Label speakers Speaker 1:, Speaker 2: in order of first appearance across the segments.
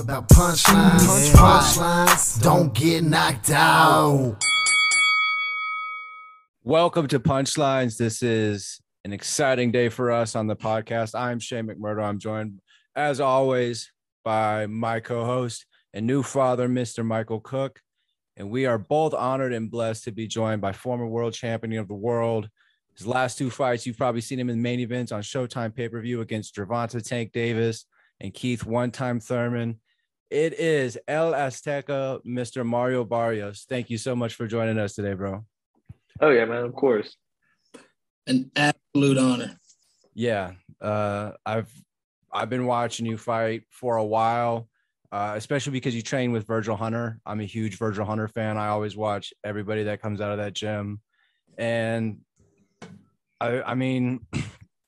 Speaker 1: all about punchlines. Punch, punchlines. Don't get knocked out.
Speaker 2: Welcome to Punchlines. This is an exciting day for us on the podcast. I'm Shane McMurdo. I'm joined, as always, by my co host and new father, Mr. Michael Cook. And we are both honored and blessed to be joined by former world champion of the world. His last two fights, you've probably seen him in main events on Showtime pay per view against Gervonta Tank Davis and Keith One Time Thurman. It is El Azteca, Mr. Mario Barrios. Thank you so much for joining us today, bro.
Speaker 3: Oh yeah, man, of course.
Speaker 4: An absolute honor.
Speaker 2: Yeah, uh, I've I've been watching you fight for a while uh, especially because you train with Virgil Hunter. I'm a huge Virgil Hunter fan. I always watch everybody that comes out of that gym, and I, I mean,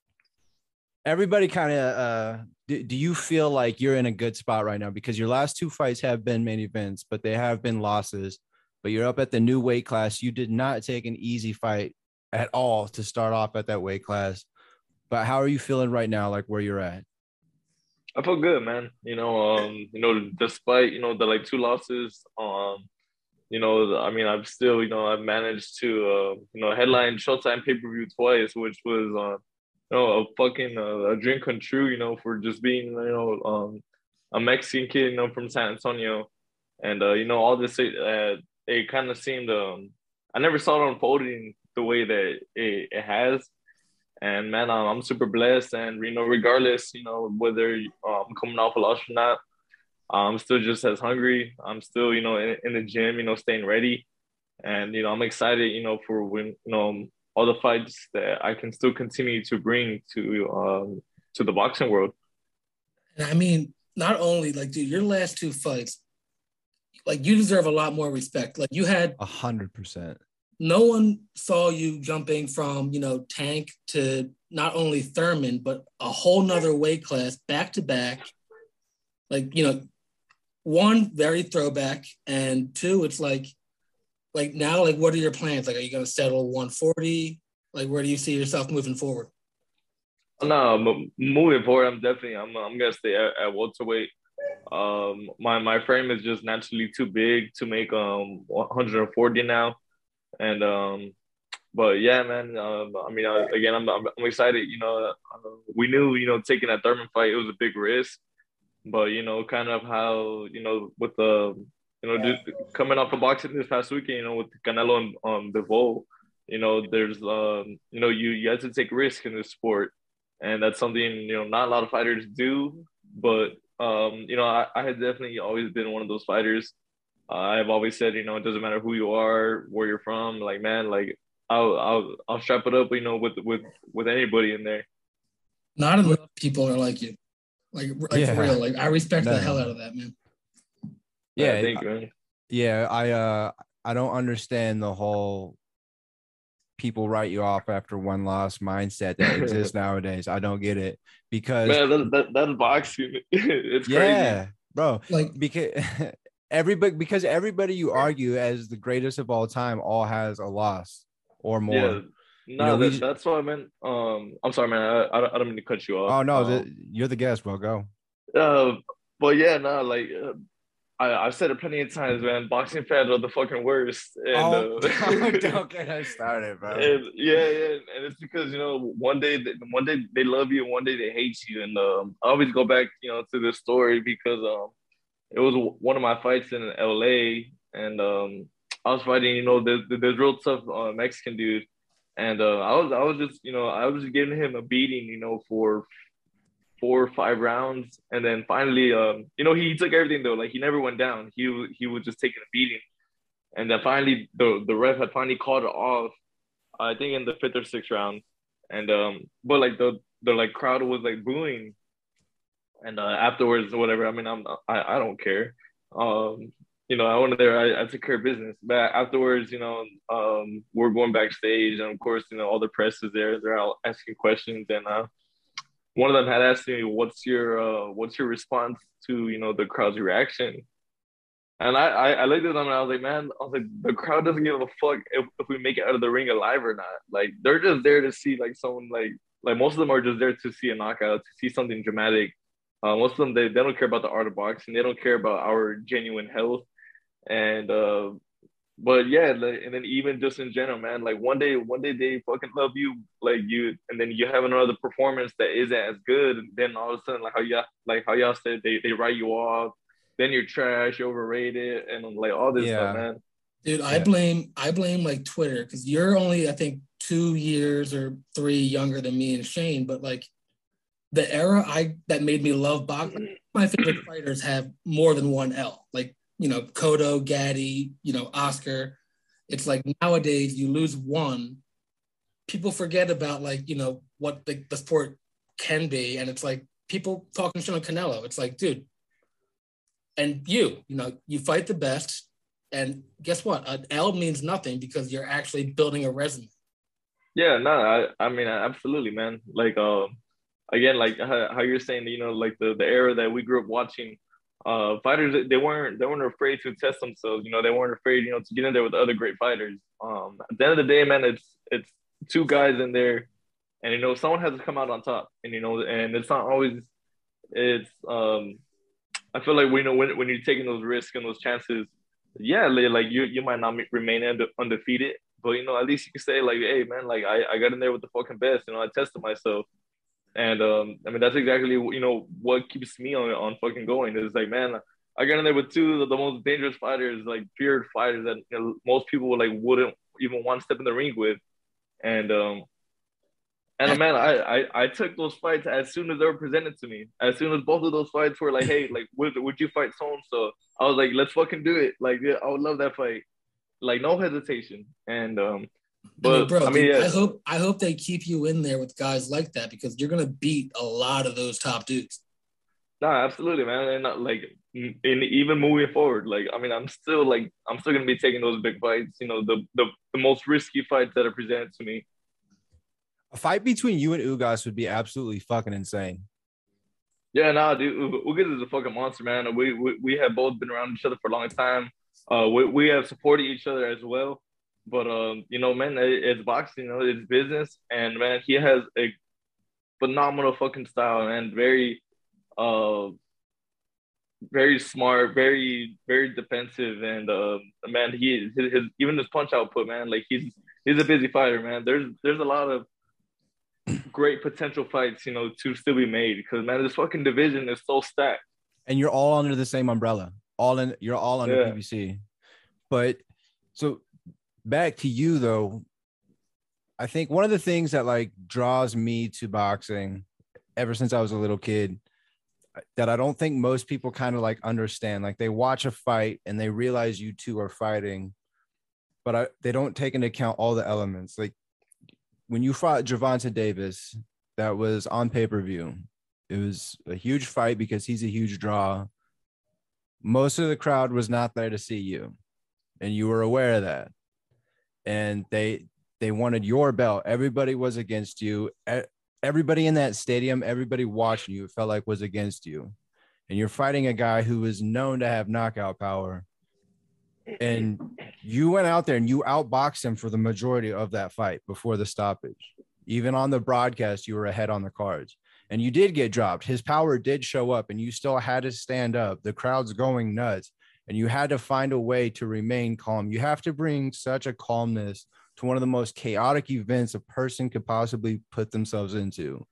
Speaker 2: everybody kind of. Uh, do, do you feel like you're in a good spot right now because your last two fights have been main events, but they have been losses. But you're up at the new weight class. You did not take an easy fight at all to start off at that weight class. But how are you feeling right now, like where you're at?
Speaker 3: I feel good, man. You know, um, you know, despite you know the like two losses, um, you know, I mean, I've still, you know, I've managed to, uh, you know, headline Showtime pay per view twice, which was, uh, know, a fucking uh, a dream come true, you know, for just being, you know, um, a Mexican kid, you know, from San Antonio, and uh, you know, all this, uh, it kind of seemed, um, I never saw it unfolding the way that it, it has, and man, um, I'm super blessed. And you know, regardless, you know, whether uh, I'm coming off a loss or not, I'm still just as hungry. I'm still, you know, in, in the gym, you know, staying ready. And you know, I'm excited, you know, for when you know all the fights that I can still continue to bring to um to the boxing world.
Speaker 4: I mean, not only like, dude, your last two fights, like you deserve a lot more respect. Like you had
Speaker 2: a hundred percent
Speaker 4: no one saw you jumping from you know tank to not only thurman but a whole nother weight class back to back like you know one very throwback and two it's like like now like what are your plans like are you going to settle 140 like where do you see yourself moving forward
Speaker 3: no moving forward i'm definitely i'm, I'm going to stay at, at welterweight um my my frame is just naturally too big to make um 140 now and um, but yeah, man. Um, I mean, uh, again, I'm, I'm, I'm excited. You know, uh, we knew you know taking that Thurman fight it was a big risk, but you know, kind of how you know with the you know just coming off of boxing this past weekend, you know, with Canelo and um Bivol, you know, there's um you know you you have to take risk in this sport, and that's something you know not a lot of fighters do, but um you know I, I had definitely always been one of those fighters uh, I've always said, you know, it doesn't matter who you are, where you're from. Like, man, like I'll I'll I'll strap it up, you know, with with with anybody in there.
Speaker 4: Not enough people are like you, like like yeah. for real. Like I respect no. the hell out of that, man.
Speaker 2: Yeah, yeah, thank you, yeah. I uh I don't understand the whole people write you off after one loss mindset that exists nowadays. I don't get it because
Speaker 3: man, that, that, that's boxing. it's
Speaker 2: yeah,
Speaker 3: crazy.
Speaker 2: bro. Like because everybody because everybody you argue as the greatest of all time all has a loss or more. Yeah.
Speaker 3: No, you know, that, that's what I meant. Um, I'm sorry, man. I, I, don't, I don't mean to cut you off.
Speaker 2: Oh no,
Speaker 3: um,
Speaker 2: the, you're the guest, bro. Go.
Speaker 3: Uh, but yeah, no, like uh, I, I've said it plenty of times, man. Boxing fans are the fucking worst. And,
Speaker 2: oh, uh, don't get us started, bro.
Speaker 3: And, yeah, yeah, and it's because you know one day, they, one day they love you, and one day they hate you, and um, I always go back, you know, to this story because um, it was one of my fights in LA, and um, I was fighting, you know, the the real tough uh, Mexican dude, and uh, I was I was just, you know, I was just giving him a beating, you know, for four or five rounds, and then finally, um, you know, he took everything though, like he never went down. He he was just taking a beating, and then finally, the the ref had finally called it off. I think in the fifth or sixth round, and um, but like the the like crowd was like booing and uh, afterwards, whatever. I mean, I'm I, I don't care. Um, you know, I went there. I, I took care of business. But afterwards, you know, um, we're going backstage, and of course, you know, all the press is there. They're all asking questions, and uh, one of them had asked me, "What's your uh, what's your response to you know the crowd's reaction?" And I, I, I looked at them and I was like, man, I was like, the crowd doesn't give a fuck if, if we make it out of the ring alive or not. Like they're just there to see like someone like like most of them are just there to see a knockout, to see something dramatic, Uh, most of them they, they don't care about the art of boxing. They don't care about our genuine health. And uh, but yeah, like, and then even just in general, man, like one day, one day they fucking love you, like you, and then you have another performance that isn't as good, and then all of a sudden, like how y'all, like how y'all said, they they write you off, then you're trash, overrated, and like all this
Speaker 2: Yeah.
Speaker 3: stuff, man.
Speaker 4: Dude, I blame I blame like Twitter because you're only I think two years or three younger than me and Shane, but like the era I that made me love boxing. My favorite fighters have more than one L. Like you know, Cotto, Gatti, you know, Oscar. It's like nowadays you lose one, people forget about like you know what the, the sport can be, and it's like people talking shit on Canelo. It's like, dude, and you, you know, you fight the best. And guess what? An L means nothing because you're actually building a resume.
Speaker 3: Yeah, no, I, I mean, absolutely, man. Like, um, again, like how, how you're saying, you know, like the, the era that we grew up watching, uh, fighters, they weren't, they weren't afraid to test themselves. You know, they weren't afraid, you know, to get in there with other great fighters. Um, at the end of the day, man, it's, it's two guys in there and, you know, someone has to come out on top and, you know, and it's not always, it's, um, I feel like we know when, when you're taking those risks and those chances, yeah, like you, you might not remain unde- undefeated, but you know, at least you can say like, hey man, like I, I got in there with the fucking best, you know, I tested myself. And um, I mean that's exactly you know what keeps me on on fucking going. Is like, man, I got in there with two of the most dangerous fighters, like feared fighters that you know, most people would like wouldn't even want to step in the ring with. And um and man, I, I I took those fights as soon as they were presented to me. As soon as both of those fights were like, hey, like would would you fight so and so? I was like, let's fucking do it. Like, yeah, I would love that fight. Like no hesitation. And um
Speaker 4: I mean, bro,
Speaker 3: I mean,
Speaker 4: dude,
Speaker 3: yeah.
Speaker 4: I hope I hope they keep you in there with guys like that because you're gonna beat a lot of those top dudes.
Speaker 3: No, absolutely, man. And uh, like, in even moving forward, like, I mean, I'm still like, I'm still gonna be taking those big fights. You know, the the, the most risky fights that are presented to me.
Speaker 2: A fight between you and Ugas would be absolutely fucking insane.
Speaker 3: Yeah, nah, dude, U- Ugas is a fucking monster, man. We, we we have both been around each other for a long time. Uh, we we have supported each other as well. But um, you know, man, it, it's boxing, you know, it's business, and man, he has a phenomenal fucking style, and Very, uh, very smart, very very defensive, and uh, man, he his, his even his punch output, man, like he's he's a busy fighter, man. There's there's a lot of great potential fights, you know, to still be made because man, this fucking division is so stacked.
Speaker 2: and you're all under the same umbrella. All in, you're all under
Speaker 3: Yeah.
Speaker 2: PBC. But so back to you though, I think one of the things that like draws me to boxing ever since I was a little kid uh, that I don't think most people kind of like understand. Like they watch a fight and they realize you two are fighting, but I, they don't take into account all the elements. Like when you fought Gervonta Davis, that was on pay per view. It was a huge fight because he's a huge draw. Most of the crowd was not there to see you, and you were aware of that. And they they wanted your belt. Everybody was against you. Everybody in that stadium, everybody watching you, felt like was against you. And you're fighting a guy who is known to have knockout power. And you went out there and you outboxed him for the majority of that fight before the stoppage. Even on the broadcast, you were ahead on the cards and you did get dropped. His power did show up, and you still had to stand up. The crowd's going nuts, and you had to find a way to remain calm. You have to bring such a calmness to one of the most chaotic events a person could possibly put themselves into.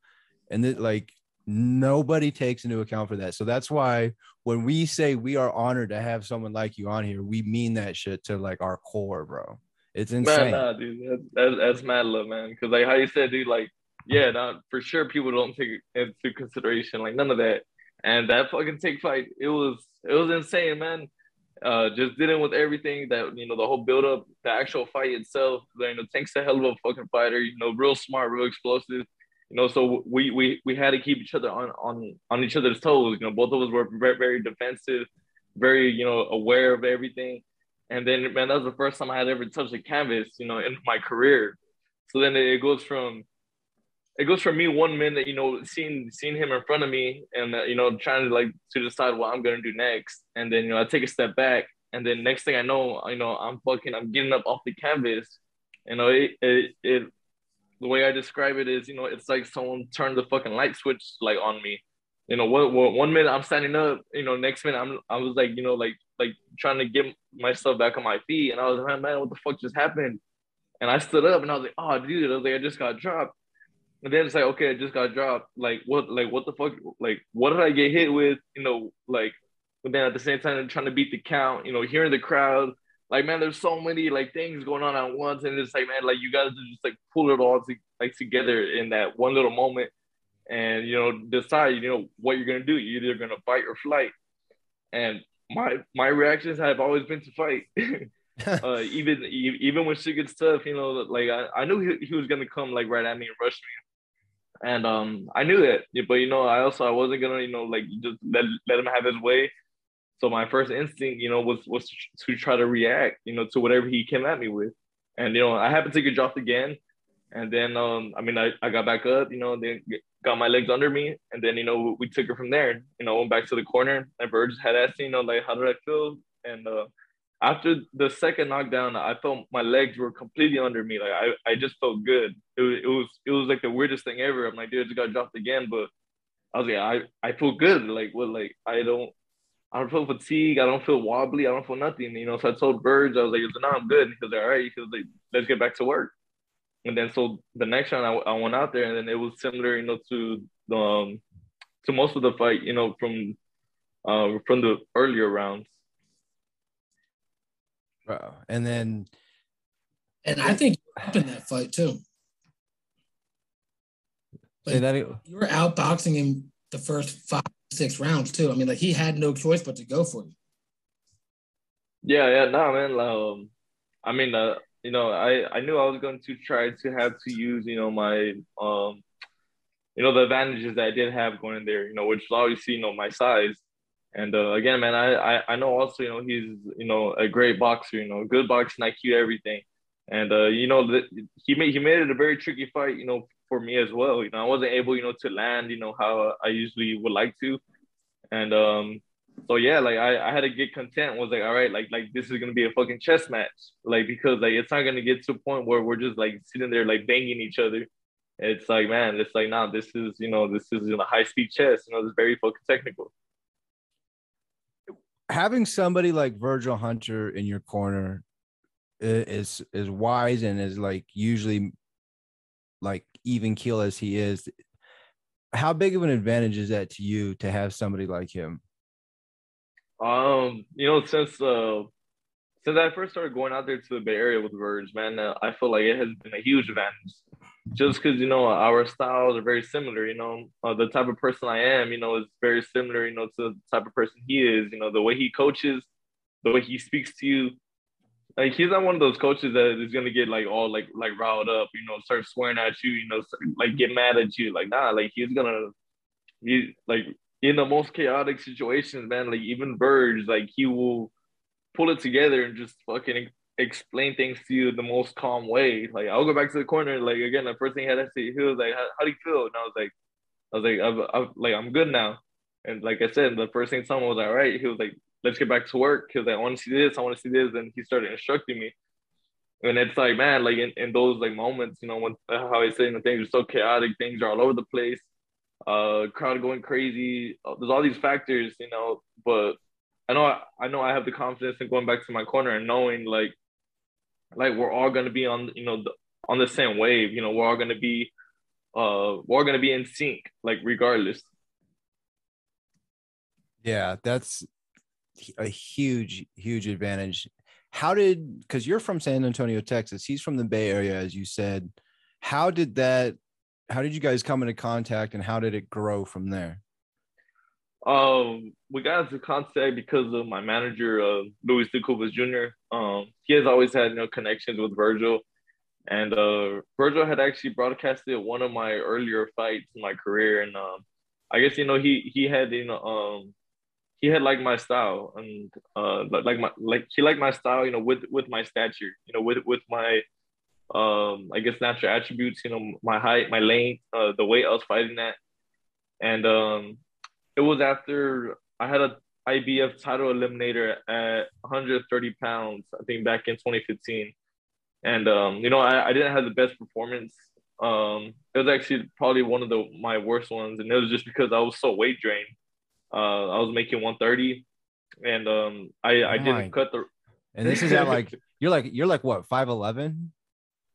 Speaker 2: And that, like, nobody takes into account for that. So that's why when we say we are honored to have someone like you on here, we mean that shit to like our core, bro. It's insane.
Speaker 3: Man, nah, dude, that's, mad love, man. Because like how you said, dude, like yeah, nah, for sure people don't Tank it into consideration, like none of that. And that fucking take fight, it was it was insane, man. Uh, just dealing with everything that you know, the whole build up, the actual fight itself. You know, Tank's a hell of a fucking fighter. You know, real smart, real explosive. You know, so we we we had to keep each other on on on each other's toes. You know, both of us were very very defensive, very you know aware of everything. And then, man, that was the first time I had ever touched a canvas, you know, in my career. So then it goes from, it goes from me one minute, you know, seeing seeing him in front of me, and uh, you know, trying to like to decide what I'm gonna do next. And then you know, I take a step back, and then next thing I know, you know, I'm fucking, I'm getting up off the canvas. You know, it it, it the way I describe it is, you know, it's like someone turned the fucking light switch like on me. you know, what, what one minute I'm standing up, you know, next minute I'm I was like, you know, like like trying to get myself back on my feet, and I was like, man, man, what the fuck just happened? And I stood up and I was like, oh, dude, I was like, I just got dropped. And then it's like, okay, I just got dropped. Like, what, like, what the fuck? Like, what did I get hit with? You know, like, but then at the same time, trying to beat the count, you know, hearing the crowd. Like, man, there's so many like things going on at once. And it's like, man, like, you guys just like pull it all to, like together in that one little moment and, you know, decide, you know, what you're going to do. You're either going to fight or flight. And my, my reactions have always been to fight. uh, even even when shit gets tough, you know, like I, I knew he, he was gonna come like right at me and rush me, and um I knew that, but you know I also I wasn't gonna you know like just let let him have his way. So my first instinct, you know, was was to try to react, you know, to whatever he came at me with, and you know I happened to get dropped again, and then um I mean I, I got back up, you know, then got my legs under me, and then you know we took it from there. You know, went back to the corner, and Verge had asked you know, like how did I feel, and uh after the second knockdown, I felt my legs were completely under me. Like I, I just felt good. It was, it was, it was like the weirdest thing ever. I'm like, dude, I just got dropped again, but I was like, I, I feel good. Like, what, like I don't, I don't feel fatigue. I don't feel wobbly. I don't feel nothing. You know. So I told Verge, I was like, no, I'm good. He was like, all right. He was like, let's get back to work. And then so the next round, I, I went out there, and then it was similar, you know, to the um, to most of the fight, you know, from uh, from the earlier rounds.
Speaker 2: Bro. And then
Speaker 4: And I think you were up in that fight too. Like,
Speaker 2: that
Speaker 4: you were outboxing him the first five, six rounds too. I mean, like he had no choice but to go for you.
Speaker 3: Yeah, yeah, no, man. Um, I mean, uh, you know, I I knew I was going to try to have to use, you know, my um, you know, the advantages that I did have going in there, you know, which is obviously, you know, my size. And uh, again, man, I, I I know also, you know, he's you know a great boxer, you know, good boxing IQ, everything. And uh, you know, he made he made it a very tricky fight, you know, for me as well. You know, I wasn't able, you know, to land, you know, how I usually would like to. And um, so yeah, like I, I had to get content. Was like, all right, like like this is gonna be a fucking chess match, like because like it's not gonna get to a point where we're just like sitting there like banging each other. It's like man, it's like nah, this is you know this is you know high speed chess. You know, it's very fucking technical.
Speaker 2: Having somebody like Virgil Hunter in your corner is is wise and is like usually like even keel as he is. How big of an advantage is that to you to have somebody like him?
Speaker 3: Um, you know, since uh since I first started going out there to the Bay Area with Verge, man, uh, I feel like it has been a huge advantage. Just because you know our styles are very similar, you know, uh, the type of person I am, you know, is very similar, you know, to the type of person he is. You know, the way he coaches, the way he speaks to you. Like he's not one of those coaches that is gonna get like all like like riled up, you know, start swearing at you, you know, start, like get mad at you. Like nah, like he's gonna, he like in the most chaotic situations, man. Like even Verge, like he will pull it together and just fucking explain things to you the most calm way. Like I'll go back to the corner. Like again, the first thing he had to say, he was like, "How, do you feel?" And I was like, "I was like, I've, I've, like I'm good now." And like I said, the first thing someone was like, "All right," he was like, "Let's get back to work." He was like, "I want to see this. I want to see this." And he started instructing me. And it's like, man, like in, in those like moments, you know, when how I say, know, things are so chaotic, things are all over the place, uh, crowd going crazy. uh, There's all these factors, you know, but I know I know I have the confidence in going back to my corner and knowing like like we're all gonna be on you know the, on the same wave. You know, we're all gonna be uh we're all gonna be in sync, like regardless.
Speaker 2: Yeah, that's a huge, huge advantage. How did because you're from San Antonio, Texas, he's from the Bay Area, as you said. How did that how did you guys come into contact and how did it grow from there?
Speaker 3: Um, we got into contact because of my manager, uh, Luis De Cubas Jr. Um, he has always had you know connections with Virgil, and uh, Virgil had actually broadcasted one of my earlier fights in my career, and um, I guess you know he he had you know um he had like my style. And uh like my like he liked my style you know with with my stature you know with with my um I guess natural attributes you know my height my length uh the weight I was fighting at and um it was after I had a IBF title eliminator at 130 pounds I think back in 2015 and um you know I, I didn't have the best performance Um, it was actually probably one of the my worst ones, and it was just because I was so weight drained. Uh, I was making 130, and um, I I didn't cut the.
Speaker 2: And this is at like you're like you're like what five eleven?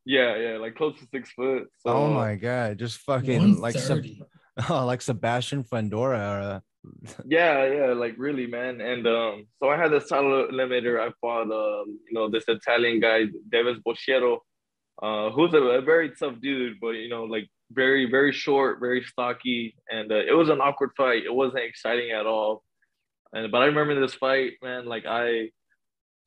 Speaker 3: Yeah, yeah, like close to six foot. So,
Speaker 2: Oh my god, just fucking like Seb-
Speaker 4: 130.
Speaker 2: oh, like Sebastian Fundora.
Speaker 3: Yeah, yeah, like really, man. And um, so I had this title limiter. I fought, um, you know, this Italian guy, Devis Boschiero, uh, who's a, a very tough dude, but you know, like very, very short, very stocky, and uh, it was an awkward fight. It wasn't exciting at all. And but I remember this fight, man. Like I,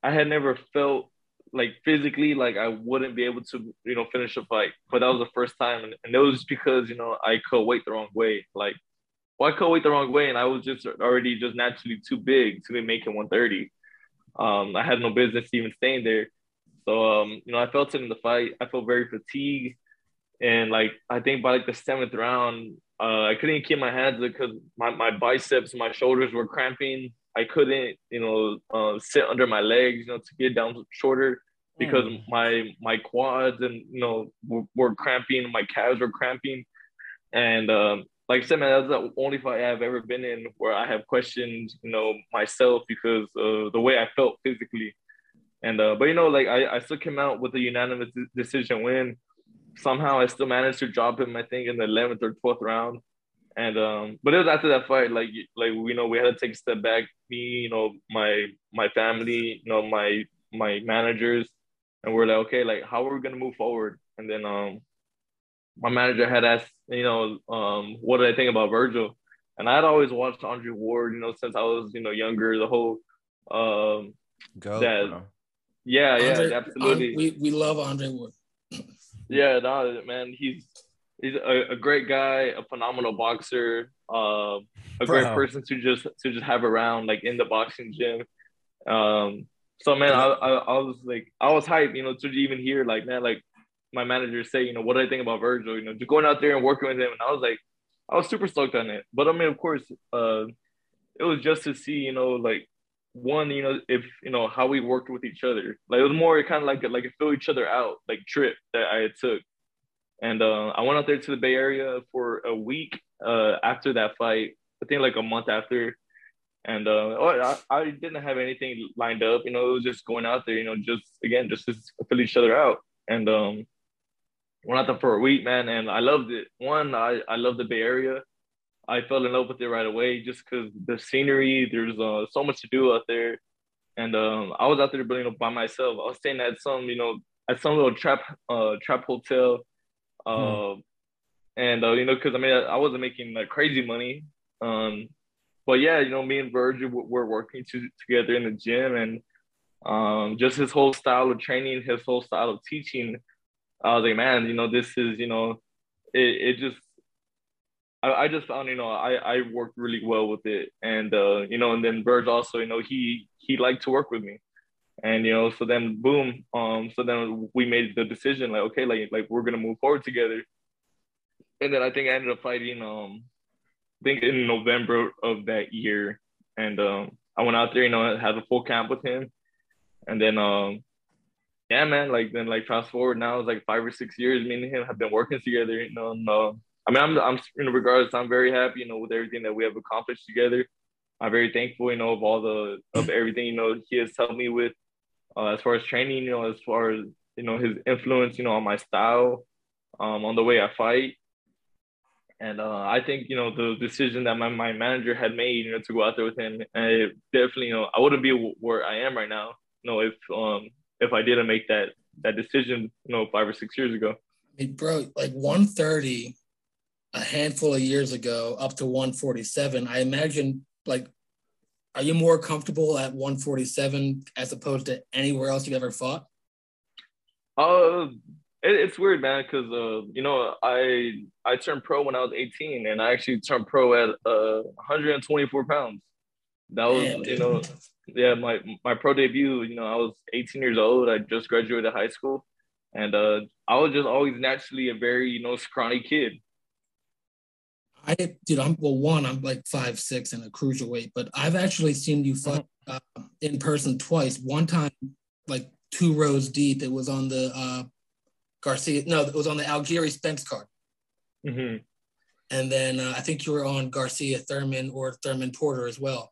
Speaker 3: I had never felt like physically like I wouldn't be able to, you know, finish a fight. But that was the first time, and, and it was because you know I cut weight the wrong way, like well, I cut weight the wrong way, and I was just already just naturally too big to be making 130. Um, I had no business even staying there. So um, you know, I felt it in the fight. I felt very fatigued, and like I think by like the seventh round, uh, I couldn't keep my hands because my, my biceps, my shoulders were cramping. I couldn't, you know, uh, sit under my legs, you know, to get down shorter because
Speaker 2: Mm.
Speaker 3: my my quads and you know were, were cramping, my calves were cramping, and um, like I said, man, that's the only fight I've ever been in where I have questioned, you know, myself because of the way I felt physically. And uh, but you know, like I, I still came out with a unanimous decision win. Somehow I still managed to drop him, I think, in the eleventh or twelfth round. And um, but it was after that fight, like like you know, we had to take a step back. Me, you know, my my family, you know, my my managers, and we're like, okay, like how are we gonna move forward? And then um, my manager had asked, you know, um, what did I think about Virgil? And I'd always watched Andre Ward, you know, since I was, you know, younger. The whole, um,
Speaker 2: Go.
Speaker 3: That-
Speaker 2: bro.
Speaker 3: yeah, yeah,
Speaker 4: Andre-
Speaker 3: absolutely.
Speaker 4: An- we, we love Andre Ward.
Speaker 3: Yeah, no, man, he's he's a, a great guy, a phenomenal boxer, uh, a great person to just to just have around, like in the boxing gym. Um, so man, I, I I was like, I was hyped, you know, to even hear like, man, like my manager say, you know, what do I think about Virgil? You know, just going out there and working with him, and I was like, I was super stoked on it. But I mean, of course, uh, it was just to see, you know, like one, you know, if you know how we worked with each other. Like it was more kind of like a, like a fill each other out like trip that I took. And uh, I went out there to the Bay Area for a week uh, after that fight. I think like a month after. And uh, oh, I, I didn't have anything lined up. You know, it was just going out there. You know, just again, just to fill each other out. And um, went out there for a week, man, and I loved it. One, I I love the Bay Area. I fell in love with it right away just because the scenery. There's uh, so much to do out there, and um, I was out there, you know, by myself. I was staying at some, you know, at some little trap uh trap hotel, uh, and uh, you know, because I mean, I wasn't making like crazy money, um, but yeah, you know, me and Virgil were working to, together in the gym, and um, just his whole style of training, his whole style of teaching. I was like, man, you know, this is, you know, it, it just I, I just found, you know, I, I worked really well with it. And, uh, you know, and then Verge also, you know, he, he liked to work with me. And, you know, so then boom. Um, so then we made the decision like, okay, like, like we're to move forward together. And then I think I ended up fighting, um, I think in November of that year. And, um, I went out there, you know, had a full camp with him. And then, um, yeah, man, like then like fast forward now it's like five or six years, me and him have been working together, you know, and, uh, I mean, I'm, I'm, you know, regardless, I'm very happy, you know, with everything that we have accomplished together. I'm very thankful, you know, of all the, of everything, you know, he has helped me with, uh, as far as training, you know, as far as, you know, his influence, you know, on my style, um, on the way I fight. And uh, I think, you know, the decision that my, my manager had made, you know, to go out there with him, and definitely, you know, I wouldn't be where I am right now, you know, if, um, if I didn't make that, that decision, you know, five or six years ago.
Speaker 4: I mean, bro, like 130 a handful of years ago up to 147. I imagine, like, are you more comfortable at 147 as opposed to anywhere else you've ever fought?
Speaker 3: Uh, it, it's weird, man, because uh, you know, I I turned pro when I was 18, and I actually turned pro at uh 124 pounds. That was,
Speaker 4: Damn,
Speaker 3: you know, yeah, my my pro debut. You know, I was 18 years old. I just graduated high school, and uh, I was just always naturally a very you know scrawny kid.
Speaker 4: I dude, I'm well. One, I'm like five six and a cruiserweight, but I've actually seen you fight uh, in person twice. One time, like two rows deep. It was on the uh, Garcia. No, it was on the Algieri Spence card.
Speaker 3: hmm
Speaker 4: And then uh, I think you were on Garcia Thurman or Thurman Porter as well.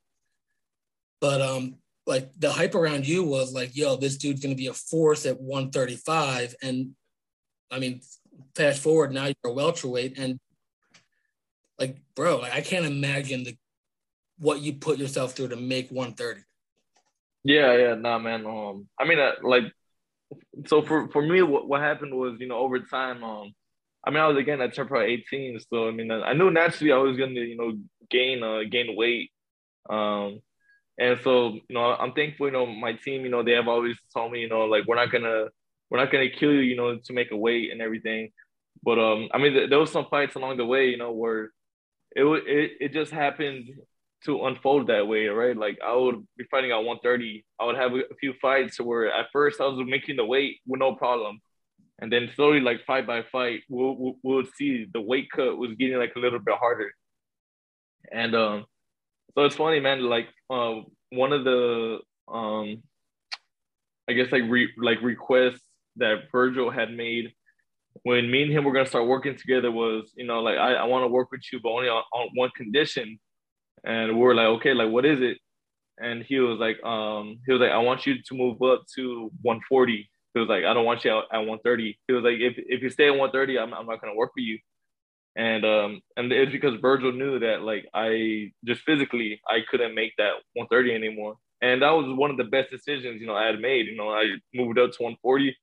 Speaker 4: But um, like the hype around you was like, yo, this dude's gonna be a force at 135. And I mean, fast forward now you're a welterweight, and like, bro, like, I can't imagine the what you put yourself through to make 130.
Speaker 3: Yeah, yeah, nah, man. Um, I mean, uh, like, so for for me, what, what happened was, you know, over time, um, I mean, I was again at Temper 18, so I mean, I knew naturally I was gonna, you know, gain uh gain weight, um, and so you know, I'm thankful, you know, my team, you know, they have always told me, you know, like we're not gonna we're not gonna kill you, you know, to make a weight and everything, but um, I mean, th- there was some fights along the way, you know, where it it it just happened to unfold that way, right? Like I would be fighting at 130. I would have a few fights where at first I was making the weight with no problem. And then slowly, like fight by fight, we'll, we'll, we'll see the weight cut was getting like a little bit harder. And um, so it's funny, man. Like uh, one of the um, I guess like re- like requests that Virgil had made when me and him were gonna start working together was, you know, like I, I want to work with you, but only on, on one condition. And we were like, okay, like what is it? And he was like, um, he was like, I want you to move up to 140. He was like, I don't want you at, at 130. He was like, if if you stay at 130, I'm I'm not gonna work for you. And um and it's because Virgil knew that like I just physically I couldn't make that 130 anymore. And that was one of the best decisions, you know, I had made. You know, I moved up to 140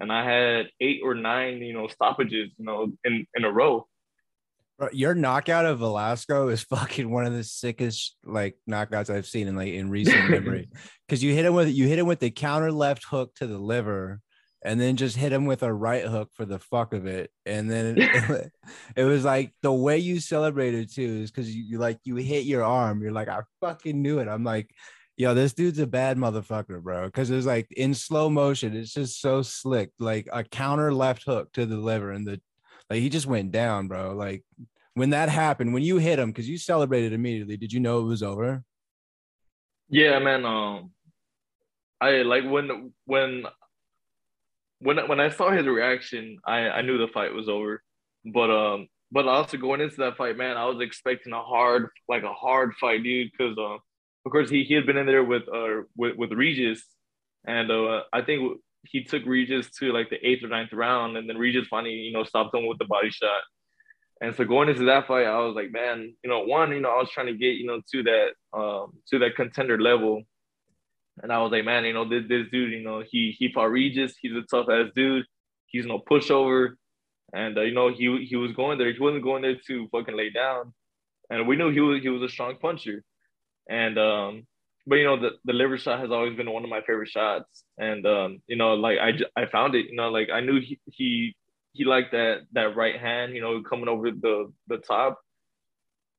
Speaker 3: and I had eight or nine, you know, stoppages, you know, in, in a row.
Speaker 2: Bro, Your knockout of Velasco is fucking one of the sickest like knockouts I've seen in like in recent memory. Because you hit him with you hit him with the counter left hook to the liver, and then just hit him with a right hook for the fuck of it. And then it, it was like the way you celebrated too is because you, you like you hit your arm. You're like, I fucking knew it. I'm like, yo, this dude's a bad motherfucker, bro. Because it's like in slow motion, it's just so slick, like a counter left hook to the liver, and the like he just went down, bro. Like when that happened, when you hit him, because you celebrated immediately, did you know it was over?
Speaker 3: Yeah, man. Um, I like when when when when I saw his reaction, I I knew the fight was over. But um, but also going into that fight, man, I was expecting a hard like a hard fight, dude, because um, of course he he had been in there with uh with with Regis, and uh I think he took Regis to like the eighth or ninth round, and then Regis finally you know stopped him with the body shot. And so going into that fight, I was like, man, you know, one, you know, I was trying to get, you know, to that um to that contender level. And I was like, man, you know, this this dude, you know, he he fought Regis, he's a tough ass dude, he's no pushover. And uh, you know, And um, but you know, the, the liver shot has always been one of my favorite shots. And um, you know, like I I found it, you know, like I knew he he he liked that that right hand, you know, coming over the the top.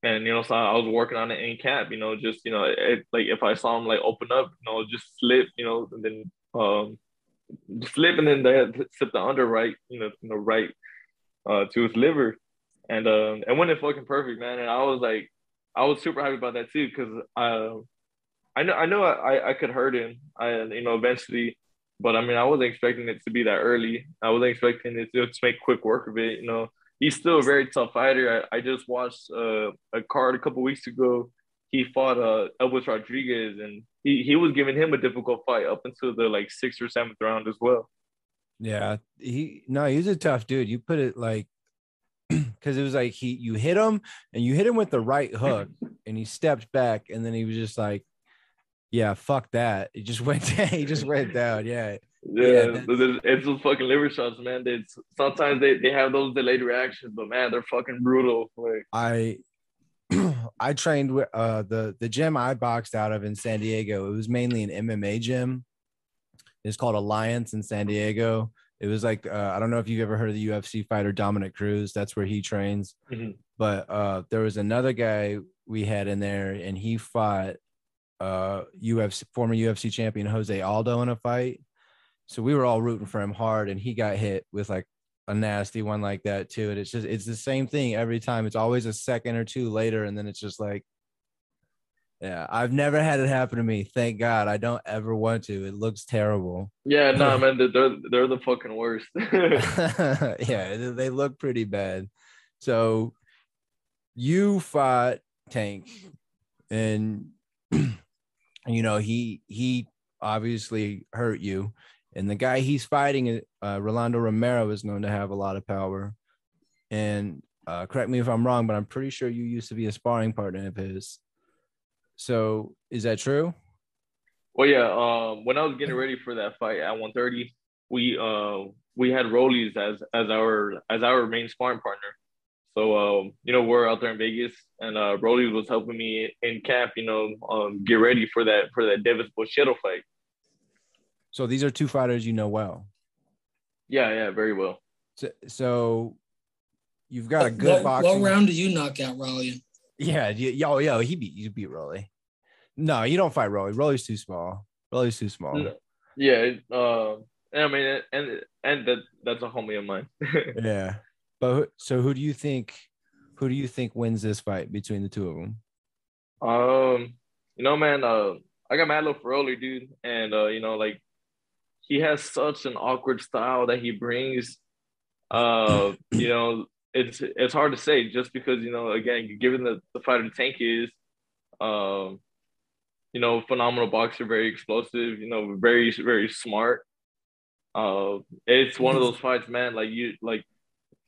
Speaker 3: And you know, so I was working on it in camp, you know, just you know, it, like if I saw him like open up, you know, just slip, you know, and then um slip and then they slip the under right, you know, know, right uh to his liver. And um and went it fucking perfect, man. And I was like, I was super happy about that too, because uh, I know I know I, I could hurt him. I you know eventually, but I mean I wasn't expecting it to be that early. I wasn't expecting it to, to make quick work of it. You know, he's still a very tough fighter. I, I just watched uh, a card a couple weeks ago. He fought uh, Elvis Rodriguez, and he, he was giving him a difficult fight up until the like sixth or seventh round as well.
Speaker 2: Yeah, he no, he's a tough dude. You put it like because it was like he you hit him and you hit him with the right hook and he stepped back and then he was just like, yeah, fuck that. He just went down. He just went down. Yeah.
Speaker 3: Yeah,
Speaker 2: Yeah,
Speaker 3: it's, it's those fucking liver shots, man. They sometimes they, they have those delayed reactions, but man, they're fucking brutal. Like
Speaker 2: I I trained with uh the the gym I boxed out of in San Diego. It was mainly an MMA gym. It's called Alliance in San Diego. It was like uh, I don't know if you've ever heard of the UFC fighter Dominick Cruz. That's where he trains.
Speaker 3: Mhm.
Speaker 2: But uh, there was another guy we had in there, and he fought uh, UFC former UFC champion Jose Aldo in a fight. So we were all rooting for him hard, and he got hit with like a nasty one like that too. And it's just it's the same thing every time. It's always a second or two later, and then it's just like Yeah, I've never had it happen to me. Thank God. I don't ever want to. It looks terrible.
Speaker 3: Yeah, no, man, they're they're, the fucking worst.
Speaker 2: yeah, they- they look pretty bad. So you fought Tank and you know he he obviously hurt you and the guy he's fighting uh, Rolando Romero is known to have a lot of power and uh, correct me if I'm wrong but I'm pretty sure you used to be a sparring partner of his so is that true
Speaker 3: Well, yeah. Um, when I was getting ready for that fight at 130, we uh we had Rollies as as our as our main sparring partner. So um, you know, we're out there in Vegas, and uh, Rollies was helping me in camp. You know, um, get ready for that for that Devis Boschiero fight.
Speaker 2: so these are two fighters you know well
Speaker 3: Yeah, yeah, very well.
Speaker 2: so, so you've got a
Speaker 4: What-
Speaker 2: good
Speaker 4: what,
Speaker 2: boxing
Speaker 4: what round do you knock out Rolly?
Speaker 2: Yeah, yo, yo, he beat you beat Rolly. No, you don't fight Rolly. Rolly's too small. Rolly's too small.
Speaker 3: Yeah. Uh, I mean, and and that that's a homie of mine.
Speaker 2: Yeah. But so who do you think who do you think wins this fight between the two of them?
Speaker 3: Um, you know, man, uh, I got mad love for Rolly, dude, and uh, you know, like he has such an awkward style that he brings. Uh, you know, it's it's hard to say just because you know, again, given the the fighter Tank is, um, you know, phenomenal boxer, very explosive, you know, very very smart. Uh, it's one of those fights, man. Like you, like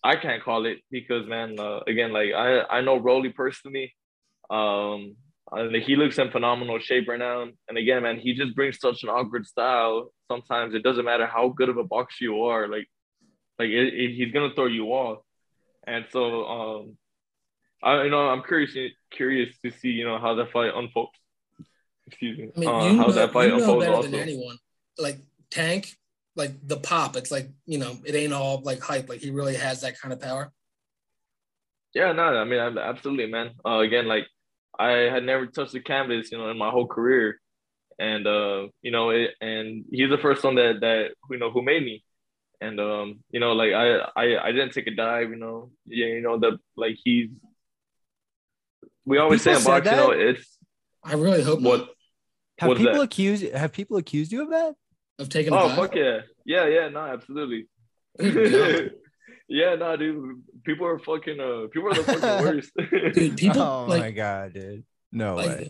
Speaker 3: I can't call it because, man, uh, again, like I I know Rolly personally. Um, and he looks in phenomenal shape right now. And again, man, he just brings such an awkward style. Sometimes it doesn't matter how good of a boxer you are, like, like it, it- he's gonna throw you off. And so, um, I you know I'm curious curious to see you know how that fight unfolds. Excuse me.
Speaker 4: I mean,
Speaker 3: uh, how
Speaker 4: know,
Speaker 3: that fight
Speaker 4: you know
Speaker 3: unfolds
Speaker 4: better
Speaker 3: also.
Speaker 4: than anyone. Like Tank, like the pop. It's like you know, it ain't all like hype. Like he really has that kind of power.
Speaker 3: Yeah, no, I mean, absolutely, man. Uh, again, like I had never touched the canvas, you know, in my whole career, and uh, you know, it, and he's the first one that that you know who made me, and um, you know, like I I I didn't take a dive, you know, yeah, you know that like he's. We always say
Speaker 2: People
Speaker 3: in
Speaker 2: said
Speaker 3: boxing, you know, it's
Speaker 4: I really hope
Speaker 3: what.
Speaker 4: not
Speaker 2: Have
Speaker 3: What's
Speaker 2: people
Speaker 3: that?
Speaker 2: accused have people accused you of that?
Speaker 4: of taking a
Speaker 3: Oh
Speaker 4: dive.
Speaker 3: fuck yeah, yeah, yeah, no, absolutely. Yeah, no, dude, people are fucking uh, people are the fucking worst.
Speaker 4: Dude, people
Speaker 2: oh
Speaker 4: like,
Speaker 2: my god, dude. No way.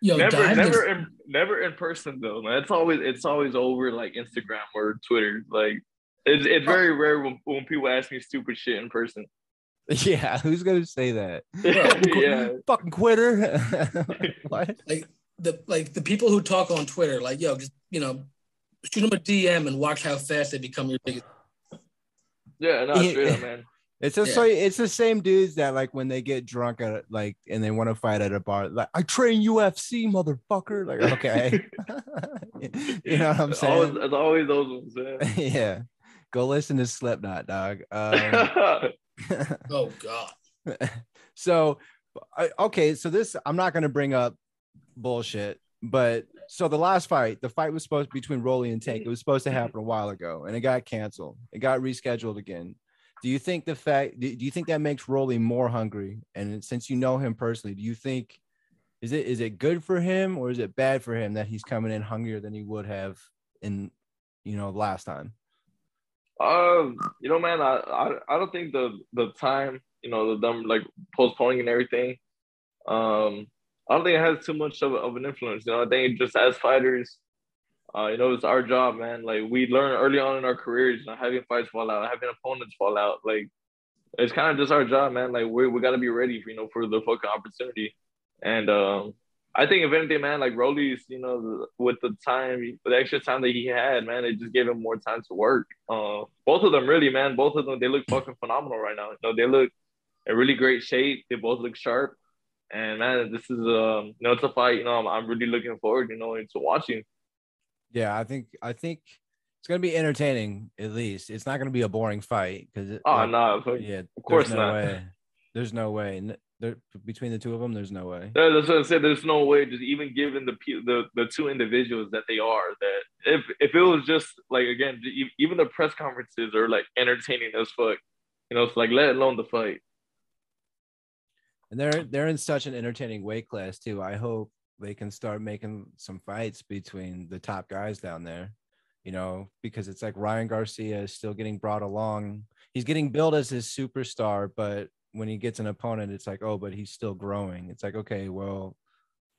Speaker 4: yo,
Speaker 3: never never
Speaker 4: gets-
Speaker 3: in never in person though man it's always it's always over like instagram or twitter like it's, it's oh. very rare when, when people ask me stupid shit in person
Speaker 2: Yeah, who's gonna say that?
Speaker 3: yeah
Speaker 2: Fucking quitter. what?
Speaker 4: Like the like the people who talk on Twitter, like yo, just you know, shoot them a DM and watch how fast they become your biggest.
Speaker 3: yeah no
Speaker 2: Yeah.
Speaker 3: straight up man
Speaker 2: It's just
Speaker 4: Yeah.
Speaker 2: so it's the same dudes that like when they get drunk at like and they want to fight at a bar, like I train UFC, motherfucker. Like, okay. you know what I'm
Speaker 3: It's
Speaker 2: saying?
Speaker 3: always, it's always those ones man.
Speaker 2: yeah. Go listen to Slipknot, dog. Um,
Speaker 4: Oh god.
Speaker 2: so I, okay, so this I'm not gonna bring up bullshit, but so the last fight, the fight was supposed between Rolly and Tank. It was supposed to happen a while ago, and it got canceled. It got rescheduled again. Do you think the fact? Do do you think that makes Rolly more hungry? And since you know him personally, do you think is it is it good for him or is it bad for him that he's coming in hungrier than he would have in you know last time?
Speaker 3: Um, you know, man, I, I I don't think the the time, you know, the them like postponing and everything. Um, I don't think it has too much of, of an influence. You know, I think just as fighters, uh, you know, it's our job, man. Like we learn early on in our careers, you know, having fights fall out, having opponents fall out. Like it's kind of just our job, man. Like we we gotta be ready, you know, for the fucking opportunity. And um, I think if anything, man, like Rolly's, you know, with the time, the extra time that he had, man, it just gave him more time to work. Uh, both of them, really, man, both of them, they look fucking phenomenal right now. You know, they look in really great shape. They both look sharp. And man, this is um, you know, it's a fight. You know, I'm, I'm really looking forward, you know, to watching.
Speaker 2: Yeah, I think I think it's gonna be entertaining at least. It's not gonna be a boring fight because
Speaker 3: Oh no, fuck-
Speaker 2: yeah,
Speaker 3: of course
Speaker 2: no
Speaker 3: not.
Speaker 2: way. There's no way. There, between the two of them, there's no way.
Speaker 3: Yeah, that's what I said. There's no way, just even given the the the two individuals that they are, that if if it was just like again, even the press conferences are like entertaining as fuck. You know, it's like let alone the fight.
Speaker 2: And they're they're in such an entertaining weight class too. I hope they can start making some fights between the top guys down there. You know, because it's like Ryan Garcia is still getting brought along. He's getting billed as his superstar, but when he gets an opponent, it's like, oh, but he's still growing. It's like, okay, well,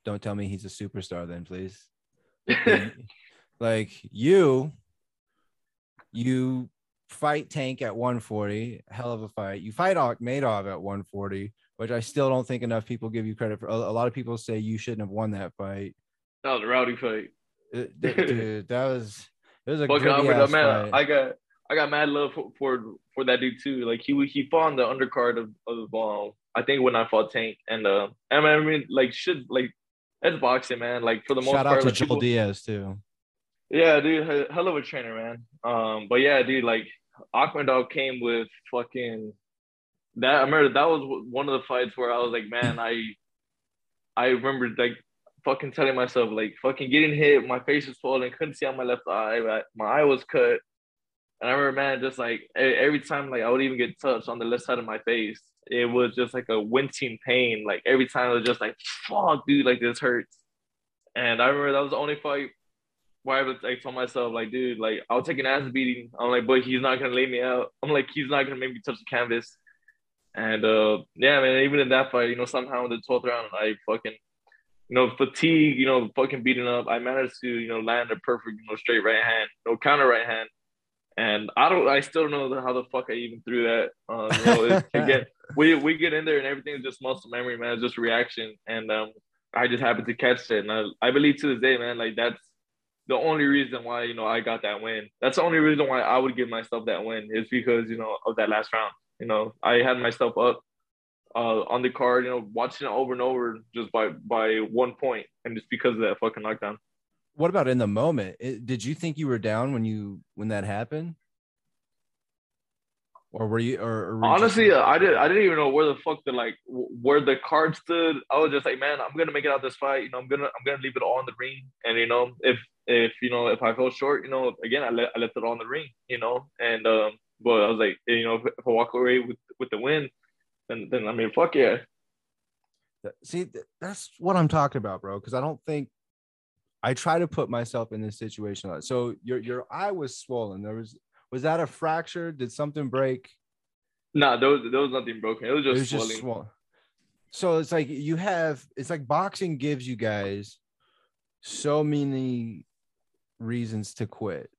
Speaker 2: don't tell me he's a superstar then, please. like you, you fight Tank at 140, hell of a fight. You fight Akhmedov at 140, which I still don't think enough people give you credit for. A, lot of people say you shouldn't have won that fight.
Speaker 3: That was a rowdy fight.
Speaker 2: Dude, that was it was a
Speaker 3: Fucking
Speaker 2: gritty
Speaker 3: Albert,
Speaker 2: ass
Speaker 3: man,
Speaker 2: fight.
Speaker 3: I got I got mad love for, for for that dude too. Like he he fought on the undercard of of um, I think when I fought Tank and uh I mean, I mean like should like that's boxing man. Like for the most
Speaker 2: Shout
Speaker 3: part,
Speaker 2: out to
Speaker 3: like,
Speaker 2: Joel
Speaker 3: people-
Speaker 2: Diaz too.
Speaker 3: Yeah, dude, hell of a trainer, man. Um, but yeah, dude, like Akhmedov came with fucking that. I remember that was one of the fights where I was like, man, I, I remember like fucking telling myself like fucking getting hit, my face was swollen, couldn't see on my left eye, my eye was cut, and I remember, man, just like every time like I would even get touched on the left side of my face, it was just like a wincing pain. Like every time it was just like, fuck, dude, like this hurts. And I remember that was the only fight where I was like told myself, like, dude, like I'll take an ass beating. I'm like, but he's not gonna lay me out. I'm like, he's not gonna make me touch the canvas. And uh yeah, man, even in that fight, you know, somehow in the 12th round, I fucking, you know, fatigue, you know, fucking beating up. I managed to, you know, land a perfect, you know, straight right hand, no counter right hand. And I don't, I still don't know how the fuck I even threw that. Um, you know, we we get in there and everything's just muscle memory, man. It's just reaction, and um, I just happened to catch it, and I, I believe to this day, man, like that's the only reason why you know I got that win. That's the only reason why I would give myself that win is because you know of that last round. You know, I had myself up uh, on the card, you know, watching it over and over just by by one point, and just because of that fucking knockdown.
Speaker 2: What about in the moment? It, did you think you were down when you when that happened? Or were you or, or were you just-
Speaker 3: Honestly, I did. I didn't even know where the fuck the like where the card stood. I was just like, man, I'm gonna make it out this fight. You know, I'm gonna I'm gonna leave it all in the ring. And you know, if if you know if I fell short, you know, again, I let I left it all in the ring. You know, and um, but I was like, you know, if, if I walk away with with the win, then then I mean, fuck yeah.
Speaker 2: See, that's what I'm talking about, bro. Because I don't think I try to put myself in this situation. Uh, so your your eye was swollen. There was was that a fracture? Did something break?
Speaker 3: Nah, there was there was nothing broken. It was
Speaker 2: It
Speaker 3: just
Speaker 2: was just
Speaker 3: swelling.
Speaker 2: swollen. So it's like you have. It's like boxing gives you guys so many reasons to quit.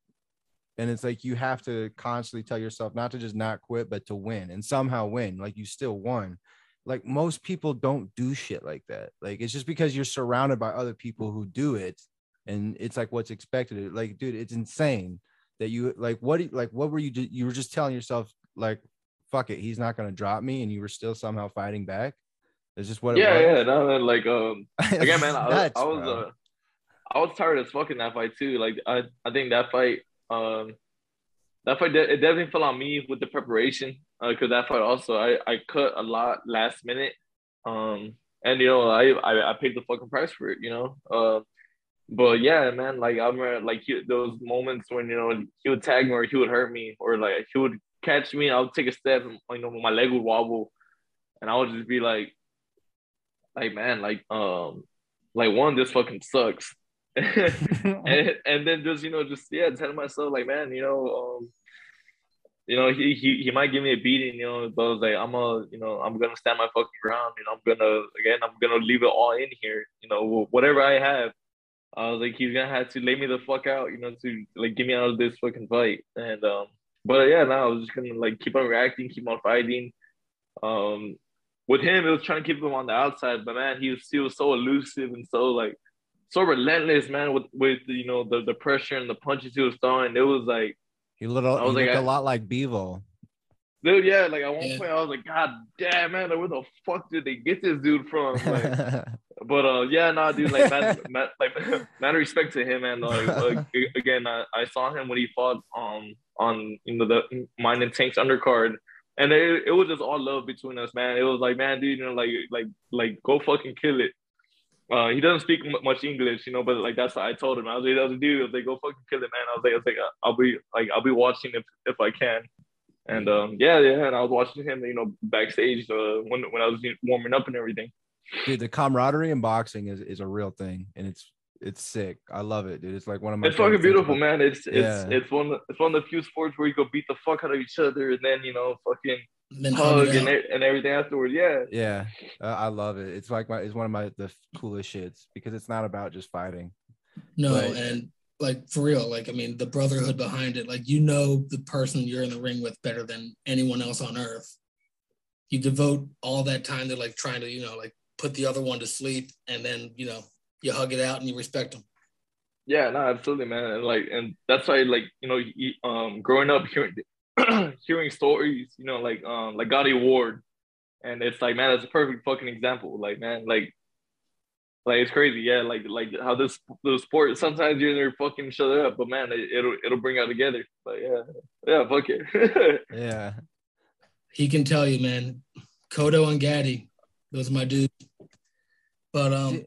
Speaker 2: And it's like you have to constantly tell yourself not to just not quit, but to win and somehow win. Like you still won. Like most people don't do shit like that. Like it's just because you're surrounded by other people who do it, and it's like what's expected. Like, dude, it's insane that you like what you- like what were you do- you were just telling yourself like fuck it, he's not gonna drop me, and you were still somehow fighting back. It's just what it
Speaker 3: yeah,
Speaker 2: was.
Speaker 3: yeah. No, no, like um, again, man, I,
Speaker 2: Nuts,
Speaker 3: I was
Speaker 2: bro.
Speaker 3: uh, I was tired as fucking that fight too. Like I, I think that fight, um, that fight, it definitely fell on me with the preparation. Uh, cause that fight also, I, I cut a lot last minute. Um, and you know, I, I, I paid the fucking price for it. You know, uh, but yeah, man, like I remember like he, those moments when you know he would tag me or he would hurt me or like he would catch me, I would take a step and you know my leg would wobble, and I would just be like, like man, like um, like one, this fucking sucks. and, and then just you know just yeah telling myself like man you know um you know he, he he might give me a beating you know but I was like I'm a you know I'm gonna stand my fucking ground you know I'm gonna again I'm gonna leave it all in here you know whatever I have I was like he's gonna have to lay me the fuck out you know to like get me out of this fucking fight and um but yeah now I was just gonna like keep on reacting keep on fighting um with him it was trying to keep him on the outside but man he was he was so elusive and so like so relentless, man, with with you know the the pressure and the punches he was throwing. It was like,
Speaker 2: He little
Speaker 3: I
Speaker 2: he
Speaker 3: was like,
Speaker 2: looked a
Speaker 3: I-
Speaker 2: lot like Bevo.
Speaker 3: dude, yeah. Like at one
Speaker 4: Yeah.
Speaker 3: point, I was like, God damn, man, like, where the fuck did they get this dude from? Like, but uh, yeah, nah, dude, like, man, like, man, respect to him, and Like, like again, I, I saw him when he fought um on you know the mine and Tank's undercard. And it, it was just all love between us, man. It was like, man, dude, you know, like, like, like, go fucking kill it. Uh, he doesn't speak m- much English, you know, but like that's what I told him. I was like, I was like, dude, I was like, go fucking kill it, man. I was like, I was like, I'll be like, I'll be watching if if I can. And um, yeah, yeah, and I was watching him, you know, backstage uh, when when I was warming up and everything.
Speaker 2: Dude, the camaraderie in boxing is, is a real thing, and it's it's sick. I love it, dude. It's like one of my.
Speaker 3: It's fucking
Speaker 2: favorite things
Speaker 3: beautiful,
Speaker 2: about-
Speaker 3: man. It's it's
Speaker 2: Yeah.
Speaker 3: it's one of- it's one of the few sports where you go beat the fuck out of each other and then you know fucking
Speaker 4: Then
Speaker 3: hug
Speaker 4: hug
Speaker 3: and,
Speaker 4: out.
Speaker 3: and everything afterwards. Yeah,
Speaker 2: Yeah, uh, I love it. It's like my it's one of my the coolest shits because it's not about just fighting.
Speaker 4: No,
Speaker 2: Right.
Speaker 4: and like for real, like I mean, the brotherhood behind it. Like you know the person you're in the ring with better than anyone else on earth. You devote all that time to like trying to, you know, like put the other one to sleep, and then you know you hug it out and you respect them.
Speaker 3: yeah, no, absolutely, man. And like, and that's why, like, you know, you, um, growing up hearing hearing stories, you know, like um, like Gatti Ward, and it's like, man, that's a perfect fucking example. Like, man, like. Like it's crazy, yeah. Like like how this the sport sometimes you're in there fucking each other up, but man, it, it'll it'll bring out together. But yeah, yeah, fuck it.
Speaker 2: Yeah,
Speaker 4: He can tell you, man. Cotto and Gatti, those are my dudes. But um,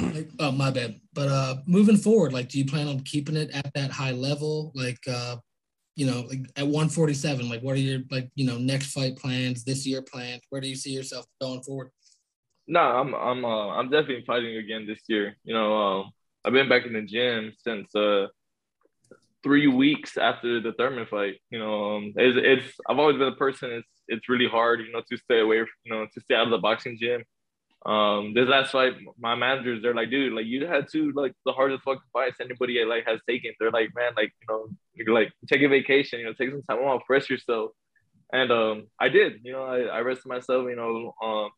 Speaker 4: like, oh my bad. But uh, moving forward, like, do you plan on keeping it at that high level? Like, uh, you know, like at 147, like, what are your like, you know, next fight plans, this year plans? Where do you see yourself going forward?
Speaker 3: No, I'm I'm uh, I'm definitely fighting again this year. You know, um, I've been back in the gym since uh three weeks after the Thurman fight. You know, um, it's, it's I've always been a person. It's it's really hard, you know, to stay away. From, you know, to stay out of the boxing gym. Um, this last fight, my managers, they're like, dude, like you had two like the hardest fucking fights anybody like has taken. They're like, man, like you know, you're like take a vacation, you know, take some time off, rest yourself. And um, I did, you know, I, I rested myself, you know, um,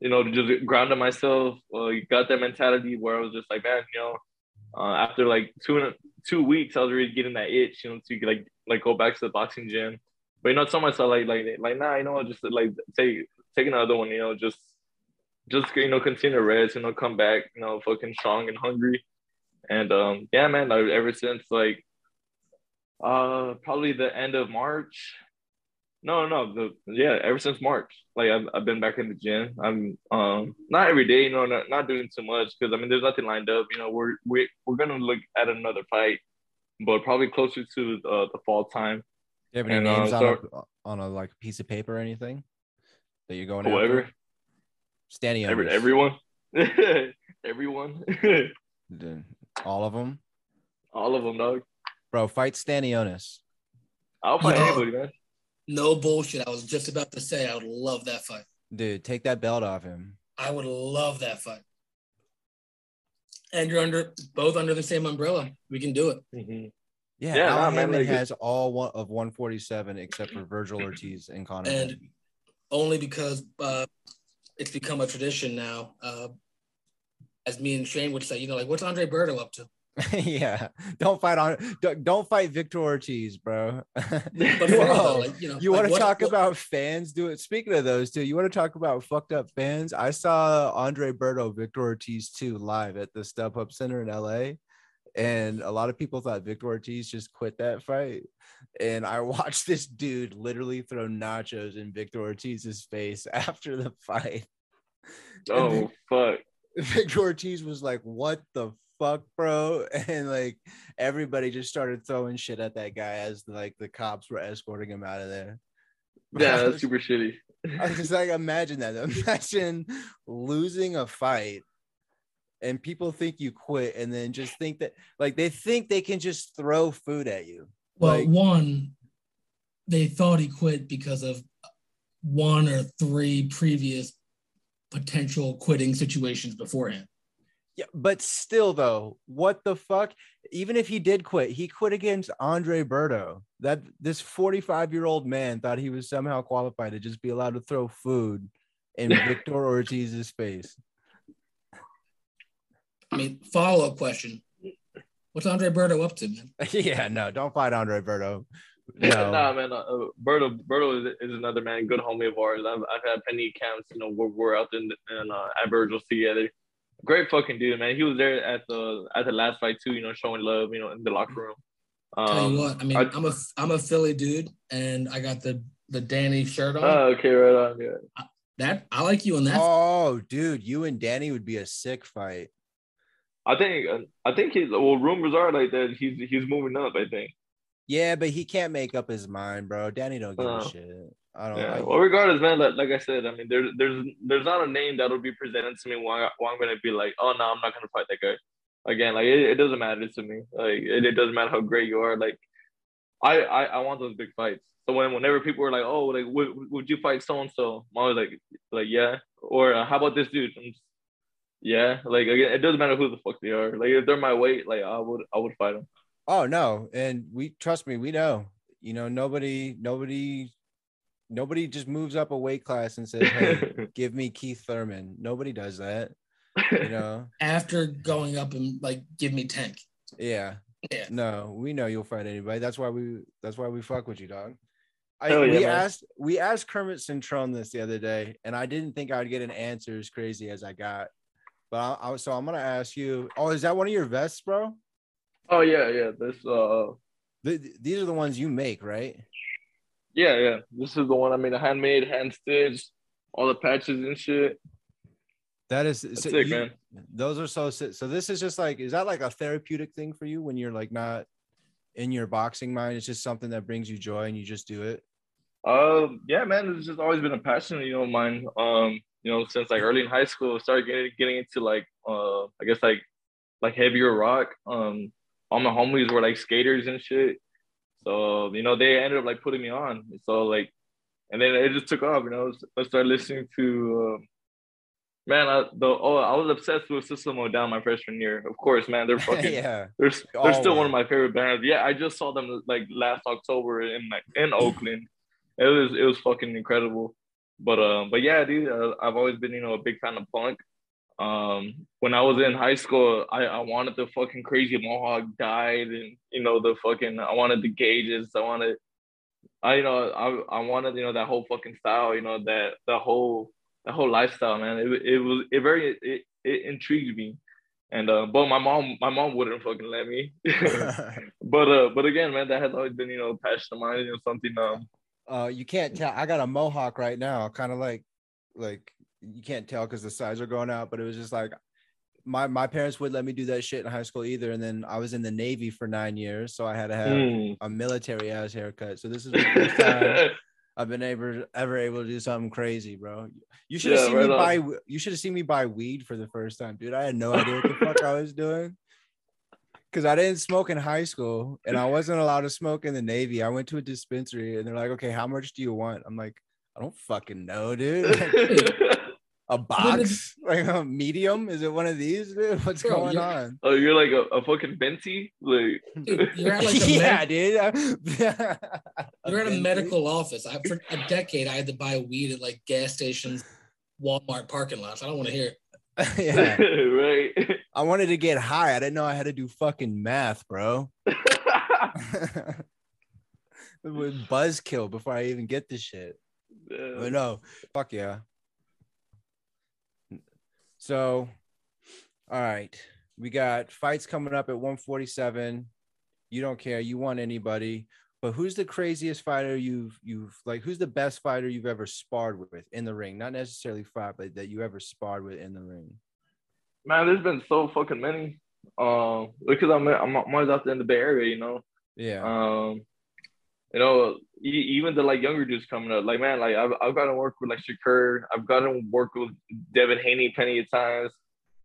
Speaker 3: you know, just grounded myself. Uh, got that mentality where I was just like, man, you know, uh, after like two two weeks, I was already getting that itch, you know, to like like go back to the boxing gym. But you know, I told myself like like like nah, you know, just like take take another one, you know, just just you know continue to rest, you know, come back, you know, fucking strong and hungry. And um, yeah, man, like, ever since like uh probably the end of March. No, no, the yeah, ever since March, like I've, I've been back in the gym. I'm um not every day, you know, not, not doing too much because I mean there's nothing lined up. You know, we're we we're gonna look at another fight, but probably closer to uh, the fall time.
Speaker 2: Do you have any
Speaker 3: And, uh,
Speaker 2: names on a, on a like piece of paper or anything that you're going
Speaker 3: Whatever,
Speaker 2: after? Standing
Speaker 3: every, everyone, everyone,
Speaker 2: all of them,
Speaker 3: all of them, dog.
Speaker 2: bro. Fight Stanionis.
Speaker 3: I'll fight
Speaker 4: Yo.
Speaker 3: anybody, man.
Speaker 4: No bullshit. I was just about to say I would love that fight.
Speaker 2: Dude, take that belt off him.
Speaker 4: I would love that fight. And you're under both under the same umbrella. We can do it.
Speaker 3: Mhm.
Speaker 2: Yeah,
Speaker 3: Yeah,
Speaker 2: Al
Speaker 3: nah, man,
Speaker 2: Haymon
Speaker 3: like-
Speaker 2: has all one of 147 except for Vergil Ortiz and Conor.
Speaker 4: And only because uh, it's become a tradition now. Uh, as me and Shane would say, you know, like what's Andre Berto up to?
Speaker 2: yeah, don't fight on. Don't, don't fight Victor Ortiz, bro.
Speaker 4: But though, like, you know,
Speaker 2: you
Speaker 4: like,
Speaker 2: want to talk
Speaker 4: what-
Speaker 2: about fans do it speaking of those two you want to talk about fucked up fans i saw andre berto victor ortiz too live at the StubHub center in la and a lot of people thought victor ortiz just quit that fight and i watched this dude literally throw nachos in victor ortiz's face after the fight
Speaker 3: Oh fuck.
Speaker 2: victor ortiz was like what the fuck bro and like everybody just started throwing shit at that guy as like the cops were escorting him out of there
Speaker 3: Yeah, that's super shitty.
Speaker 2: I was just like, imagine that. Imagine losing a fight and people think you quit and then just think that, like, they think they can just throw food at you.
Speaker 4: Well,
Speaker 2: Like-
Speaker 4: one, they thought he quit because of one or three previous potential quitting situations beforehand.
Speaker 2: Yeah, but still, though, what the fuck? Even if he did quit, he quit against Andre Berto. That this 45 year old man thought he was somehow qualified to just be allowed to throw food in Victor Ortiz's face.
Speaker 4: I mean, follow up question: What's Andre Berto up to, man?
Speaker 2: yeah, no, don't fight Andre Berto.
Speaker 3: nah,
Speaker 2: No.
Speaker 3: man. Uh, uh, Berto, Berto is, is another man, good homie of ours. I've, I've had plenty of camps, you know, where we're out in, in uh, at Virgil's together. Great fucking dude, man. He was there at the at the last fight too, you know, showing love, you know, in the locker room. Um,
Speaker 4: Tell you what, I mean,
Speaker 3: I-
Speaker 4: I'm a I'm a Philly dude, and I got the the Danny shirt on.
Speaker 3: Oh, okay, right on. Yeah.
Speaker 4: that I like you on that.
Speaker 2: Oh, dude, you and Danny would be a sick fight.
Speaker 3: I think I think he's well. Rumors are like that he's he's moving up. I think.
Speaker 2: Yeah, but he can't make up his mind, bro. Danny don't give
Speaker 3: Uh,
Speaker 2: a shit. I don't.
Speaker 3: Yeah.
Speaker 2: I-
Speaker 3: Well, regardless, man. Like, like I said, I mean, there's there's there's not a name that'll be presented to me where, where I'm gonna be like, oh no, I'm not gonna fight that guy. Again, like it, it doesn't matter to me. Like it, it doesn't matter how great you are. Like I I, I want those big fights. So when whenever people were like, oh, like would, would you fight so and so? I'm always like like yeah. Or uh, how about this dude? I'm just, yeah. Like again, it doesn't matter who the fuck they are. Like if they're my weight, like I would I would fight them.
Speaker 2: oh no, and we trust me, we know. You know, nobody, nobody, nobody just moves up a weight class and says, "Hey, give me Keith Thurman." Nobody does that. You know.
Speaker 4: After going up and like give me tank.
Speaker 2: Yeah.
Speaker 4: Yeah.
Speaker 2: No, we know you'll fight anybody. That's why we that's why we fuck with you, dog. I
Speaker 3: yeah,
Speaker 2: we
Speaker 3: man.
Speaker 2: asked we asked Kermit Cintron this the other day, and I didn't think I'd get an answer as crazy as I got. But I, I so I'm gonna ask you. Oh, is that one of your vests, bro?
Speaker 3: oh yeah, yeah. This uh
Speaker 2: Th- th- these are the ones you make, right?
Speaker 3: Yeah, yeah. This is the one I made, handmade, hand stitched, all the patches and shit.
Speaker 2: That is
Speaker 3: That's
Speaker 2: so
Speaker 3: sick,
Speaker 2: you-
Speaker 3: man.
Speaker 2: Those are so sick. So this is just like, is that like a therapeutic thing for you when you're like not in your boxing mind? It's just something that brings you joy and you just do it.
Speaker 3: Um, yeah, man, it's just always been a passion, you know, mine. Um, you know, since like early in high school, started getting getting into like uh I guess like like heavier rock. Um all my homies were like skaters and shit. So, you know, they ended up like putting me on. So like and then it just took off, you know. I started listening to um man, I, the oh, I was obsessed with System of a Down my freshman year. Of course, man, they're fucking
Speaker 2: yeah.
Speaker 3: They're, they're
Speaker 2: all
Speaker 3: still one of my favorite bands. Yeah, I just saw them like last October in like in Oakland. It was it was fucking incredible. But um, but yeah, dude, uh, I've always been you know a big fan of punk. Um, when I was in high school, I, I wanted the fucking crazy mohawk dyed, and you know the fucking I wanted the gauges. I wanted, I you know I I wanted you know that whole fucking style. You know that the whole that whole lifestyle, man. It it was it very it, it intrigued me. And uh, but my mom, my mom wouldn't fucking let me. but uh, but again, man, that has always been, you know, a passion of mine, you know, something. Um,
Speaker 2: uh, you can't tell. I got a mohawk right now, kind of like, like you can't tell because the sides are going out. But it was just like, my my parents would let me do that shit in high school either. And then I was in the Navy for nine years, so I had to have
Speaker 3: mm.
Speaker 2: a military ass haircut. So this is the first time I've been able ever able to do something crazy, bro. You should have
Speaker 3: Yeah,
Speaker 2: seen
Speaker 3: right
Speaker 2: me
Speaker 3: on.
Speaker 2: buy. You should have seen me buy weed for the first time, dude. I had no idea what the fuck I was doing. Cause I didn't smoke in high school, and I wasn't allowed to smoke in the Navy. I went to a dispensary, and they're like, "Okay, how much do you want?" I'm like, "I don't fucking know, dude. Like, a box, like a medium? Is it one of these, dude? What's
Speaker 4: Bro,
Speaker 2: going on?"
Speaker 3: oh, you're like a, a fucking venti, like.
Speaker 4: Dude, you're at like a
Speaker 2: yeah,
Speaker 4: med-
Speaker 2: dude.
Speaker 4: you're at a medical office. I, for a decade, I had to buy weed at like gas stations, Walmart parking lots. I don't want to hear it.
Speaker 2: yeah.
Speaker 3: right.
Speaker 2: I wanted to get high. I didn't know I had to do fucking math, bro. it would buzzkill before I even get the shit. But no, fuck yeah. So, all right, we got fights coming up at 147. You don't care. You want anybody. But who's the craziest fighter you've you've like? Who's the best fighter you've ever sparred with in the ring? Not necessarily fought, but that you ever sparred with in the ring.
Speaker 3: Man, there's been so fucking many. Um, because I'm I'm, I'm always out there in the Bay Area, you know.
Speaker 2: Yeah.
Speaker 3: Um, you know, even the like younger dudes coming up, like man, like I've I've gotten to work with like Shakur, I've gotten to work with Devin Haney plenty of times.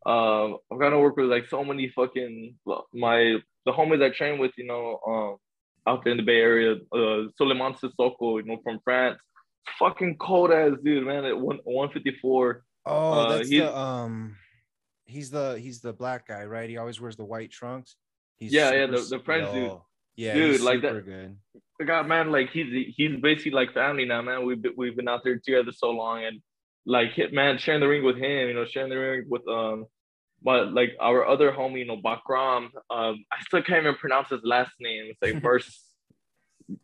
Speaker 3: Um, I've gotten to work with like so many fucking my the homies I train with, you know, um, out there in the Bay Area, uh, Souleymane Cissokho, you know, from France, fucking cold ass dude, man, at one one fifty four.
Speaker 2: Oh,
Speaker 3: Uh,
Speaker 2: that's the um, he's the he's the black guy, right? He always wears the white trunks. He's
Speaker 3: Yeah, yeah, the- the French dude.
Speaker 2: Yeah,
Speaker 3: Dude, like that-
Speaker 2: good.
Speaker 3: the guy, man, like he's he's basically like family now, man. We've been, we've been out there together so long, and like hit man, sharing the ring with him, you know, sharing the ring with um, but like our other homie, you know, Bakhram. Um, I still can't even pronounce his last name. It's like Merce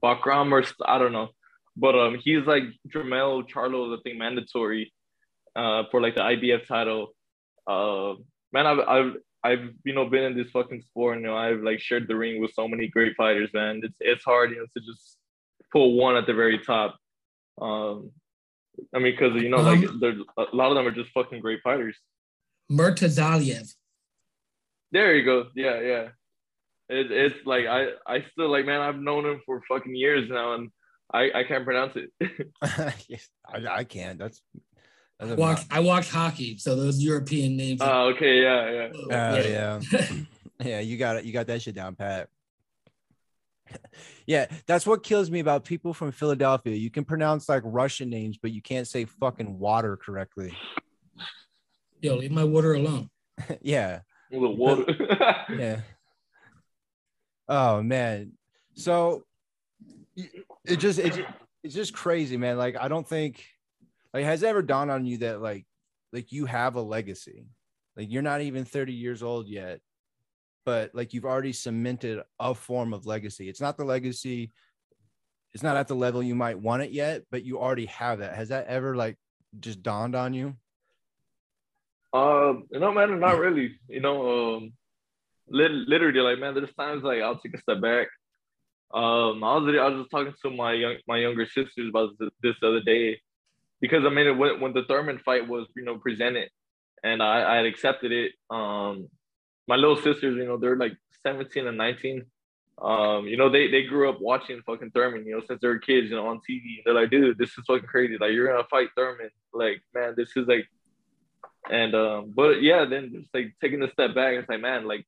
Speaker 3: Bakhram or I don't know, but um, he's like Jermell Charlo, I think mandatory, uh, for like the IBF title. Uh, man, I've I've I've you know been in this fucking sport, you know, I've like shared the ring with so many great fighters, man. It's it's hard, you know, to just pull one at the very top. Um, I mean, because you know, like
Speaker 4: Um,
Speaker 3: there's a lot of them are just fucking great fighters.
Speaker 4: Murtazaliev.
Speaker 3: There you go. Yeah, yeah. It, it's like I I still like man I've known him for fucking years now and I I can't pronounce it.
Speaker 2: I, I can't. That's. That's
Speaker 4: I
Speaker 2: a-
Speaker 4: watch, I watch hockey, so those European names. are-
Speaker 3: Oh, okay, yeah, yeah.
Speaker 4: oh,
Speaker 2: Uh, yeah. yeah, you got it. You got that shit down pat. yeah, that's what kills me about people from Philadelphia. You can pronounce like Russian names, but you can't say fucking water correctly.
Speaker 4: Yo, leave my water alone.
Speaker 2: yeah,
Speaker 3: The water.
Speaker 2: yeah. Oh man, so it just it, ju- it's just crazy, man. Like I don't think like has it ever dawned on you that like like you have a legacy, like you're not even 30 years old yet, but like you've already cemented a form of legacy. It's not the legacy, it's not at the level you might want it yet, but you already have that. Has that ever like just dawned on you?
Speaker 3: Um, you know, man, not really. You know, um, literally, like, man, there's times like I'll take a step back. Um, I was I was just talking to my young my younger sisters about this, this other day, because I mean, when when the Thurman fight was you know presented, and I I had accepted it. Um, my little sisters, you know, they're like 17 and 19. Um, you know, they they grew up watching fucking Thurman, you know, since they were kids, you know, on TV. They're like, dude, this is fucking crazy. Like, you're gonna fight Thurman. Like, man, this is like and um, but yeah, then just like taking a step back, and it's like, man, like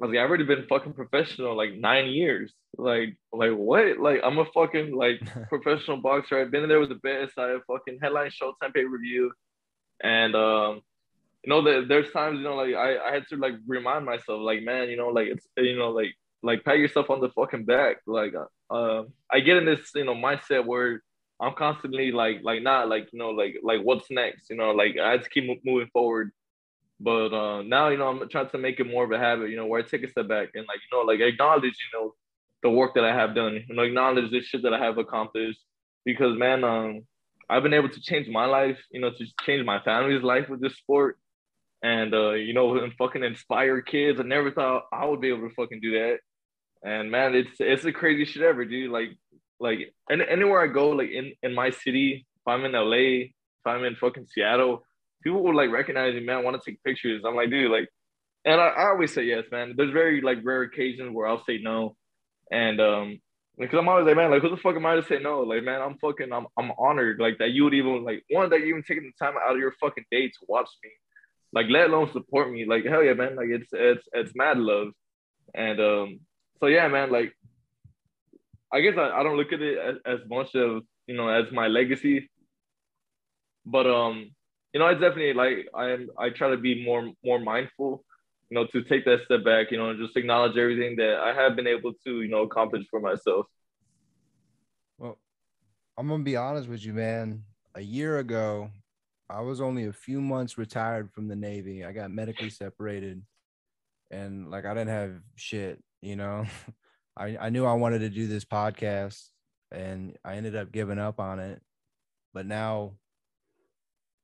Speaker 3: I was like, I've already been fucking professional like nine years. Like, like what? Like I'm a fucking like professional boxer. I've been there with the best. I have fucking headline Showtime pay-per-view. And um, you know, that there's times, you know, like I, I had to like remind myself, like, man, you know, like it's you know, like like pat yourself on the fucking back. Like uh I get in this, you know, mindset where I'm constantly like like not like you know like like what's next you know like I have to keep moving forward but uh now you know I'm trying to make it more of a habit you know where I take a step back and like you know like acknowledge you know the work that I have done and acknowledge the shit that I have accomplished. Because man um I've been able to change my life you know to change my family's life with this sport. And uh you know and fucking inspire kids. I never thought I would be able to fucking do that. And man it's it's the craziest shit ever dude. Like like any, anywhere I go, like in, in my city, if I'm in LA, if I'm in fucking Seattle, people would like recognize me, man, want to take pictures. I'm like, dude, like, and I, I always say yes, man. There's very like rare occasions where I'll say no. And um, because I'm always like, man, like who the fuck am I to say no? Like, man, I'm fucking I'm I'm honored like that you would even like one that you even taking the time out of your fucking day to watch me. Like let alone support me. Like hell yeah, man. Like it's it's it's mad love. And um so yeah, man, like I guess I, I don't look at it as, as much of you know as my legacy, but um, you know, I definitely like I am I try to be more more mindful, you know, to take that step back, you know, and just acknowledge everything that I have been able to you know accomplish for myself.
Speaker 2: Well, I'm gonna be honest with you, man. A year ago, I was only a few months retired from the Navy. I got medically separated, and like I didn't have shit, you know. I I knew I wanted to do this podcast, and I ended up giving up on it. But now,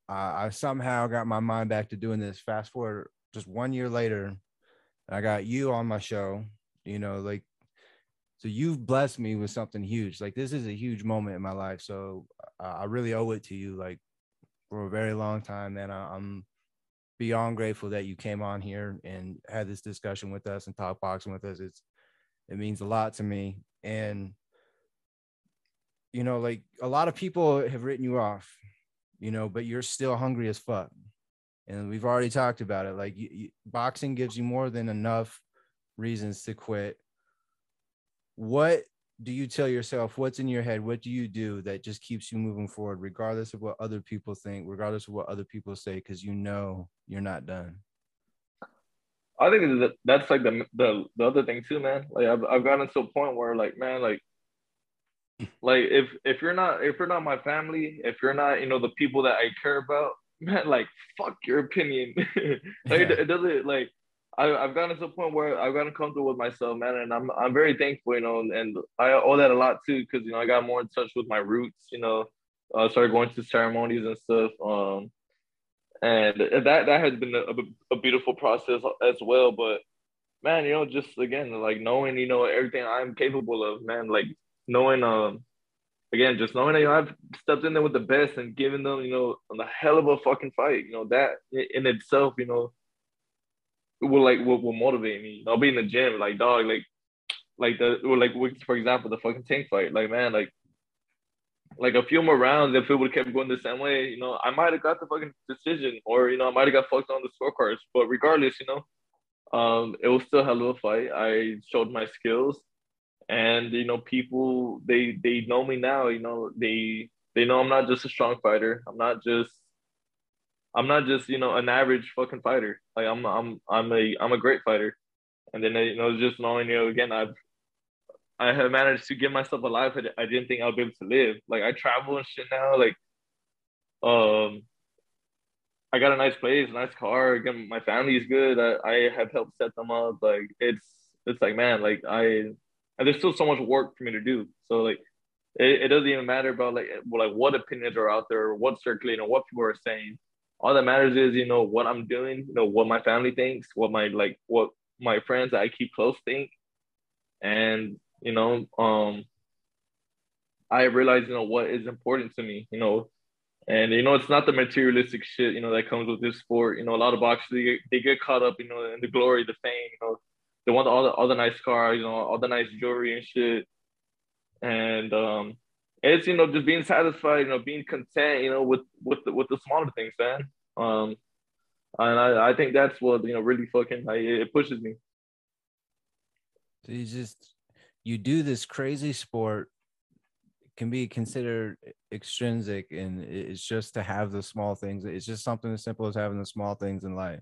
Speaker 2: I, I somehow got my mind back to doing this. Fast forward just one year later, I got you on my show. You know, like so you've blessed me with something huge. Like this is a huge moment in my life. So uh, i really owe it to you like for a very long time man. I, i'm beyond grateful that you came on here and had this discussion with us and talk boxing with us. It's it means a lot to me. And you know like a lot of people have written you off you know but you're still hungry as fuck. And we've already talked about it. Like you, you, boxing gives you more than enough reasons to quit. What do you tell yourself? What's in your head? What do you do that just keeps you moving forward regardless of what other people think regardless of what other people say because you know you're not done?
Speaker 3: I think that that's like the the the other thing too, man. Like I've I've gotten to a point where like man, like like if if you're not if you're not my family, if you're not you know the people that I care about, man, like fuck your opinion. like it, it doesn't like I I've gotten to a point where I've gotten comfortable with myself, man, and I'm I'm very thankful, you know, and, and I owe that a lot too, because you know I got more in touch with my roots, you know, uh, started going to ceremonies and stuff. Um, and that that has been a, a beautiful process as well. But man, you know, just again, like knowing, you know, everything I'm capable of, man, like knowing, um, again, just knowing that you know, I've stepped in there with the best and given them, you know, a hell of a fucking fight. You know, that in itself, you know, will like will, will motivate me. I'll be in the gym, like dog, like like the or like for example the fucking tank fight. Like man, like like a few more rounds, if it would have kept going the same way, you know, I might have got the fucking decision, or you know, I might have got fucked on the scorecards. But regardless, you know, um, it was still a hell of a fight. I showed my skills, and you know, people they they know me now. You know, they they know I'm not just a strong fighter. I'm not just I'm not just you know an average fucking fighter. Like I'm I'm I'm a I'm a great fighter. And then you know just knowing you know again I've I have managed to give myself a life I didn't think I'd be able to live. Like I travel and shit now. Like, um, I got a nice place, nice car. Again, my family is good. I, I have helped set them up. Like it's it's like man, like I and there's still so much work for me to do. So like it, it doesn't even matter about like like what opinions are out there, or what's circulating, or what people are saying. All that matters is you know what I'm doing, you know what my family thinks, what my like what my friends that I keep close think, and you know, um, I realized, you know, what is important to me, you know, and you know, it's not the materialistic shit, you know, that comes with this sport. You know, a lot of boxers they get, they get caught up, you know, in the glory, the fame, you know, they want all the all the nice cars, you know, all the nice jewelry and shit, and um, it's you know just being satisfied, you know, being content, you know, with with the, with the smaller things, man. Um, and I, I think that's what you know really fucking like, it pushes me.
Speaker 2: So you just you do this crazy sport can be considered extrinsic and it's just to have the small things it's just something as simple as having the small things in life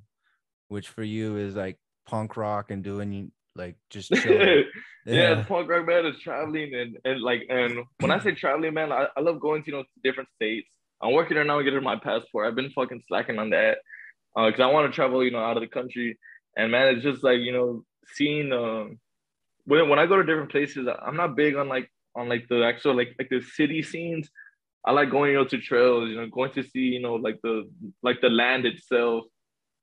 Speaker 2: which for you is like punk rock and doing like just
Speaker 3: yeah. yeah. punk rock man is traveling and, and like and when i say traveling man I, I love going to you know different states. I'm working on now getting my passport. I've been fucking slacking on that because uh, i want to travel you know out of the country. And man it's just like you know seeing um when when I go to different places, I'm not big on like on like the actual like like the city scenes. I like going you know to trails, you know, going to see you know like the like the land itself,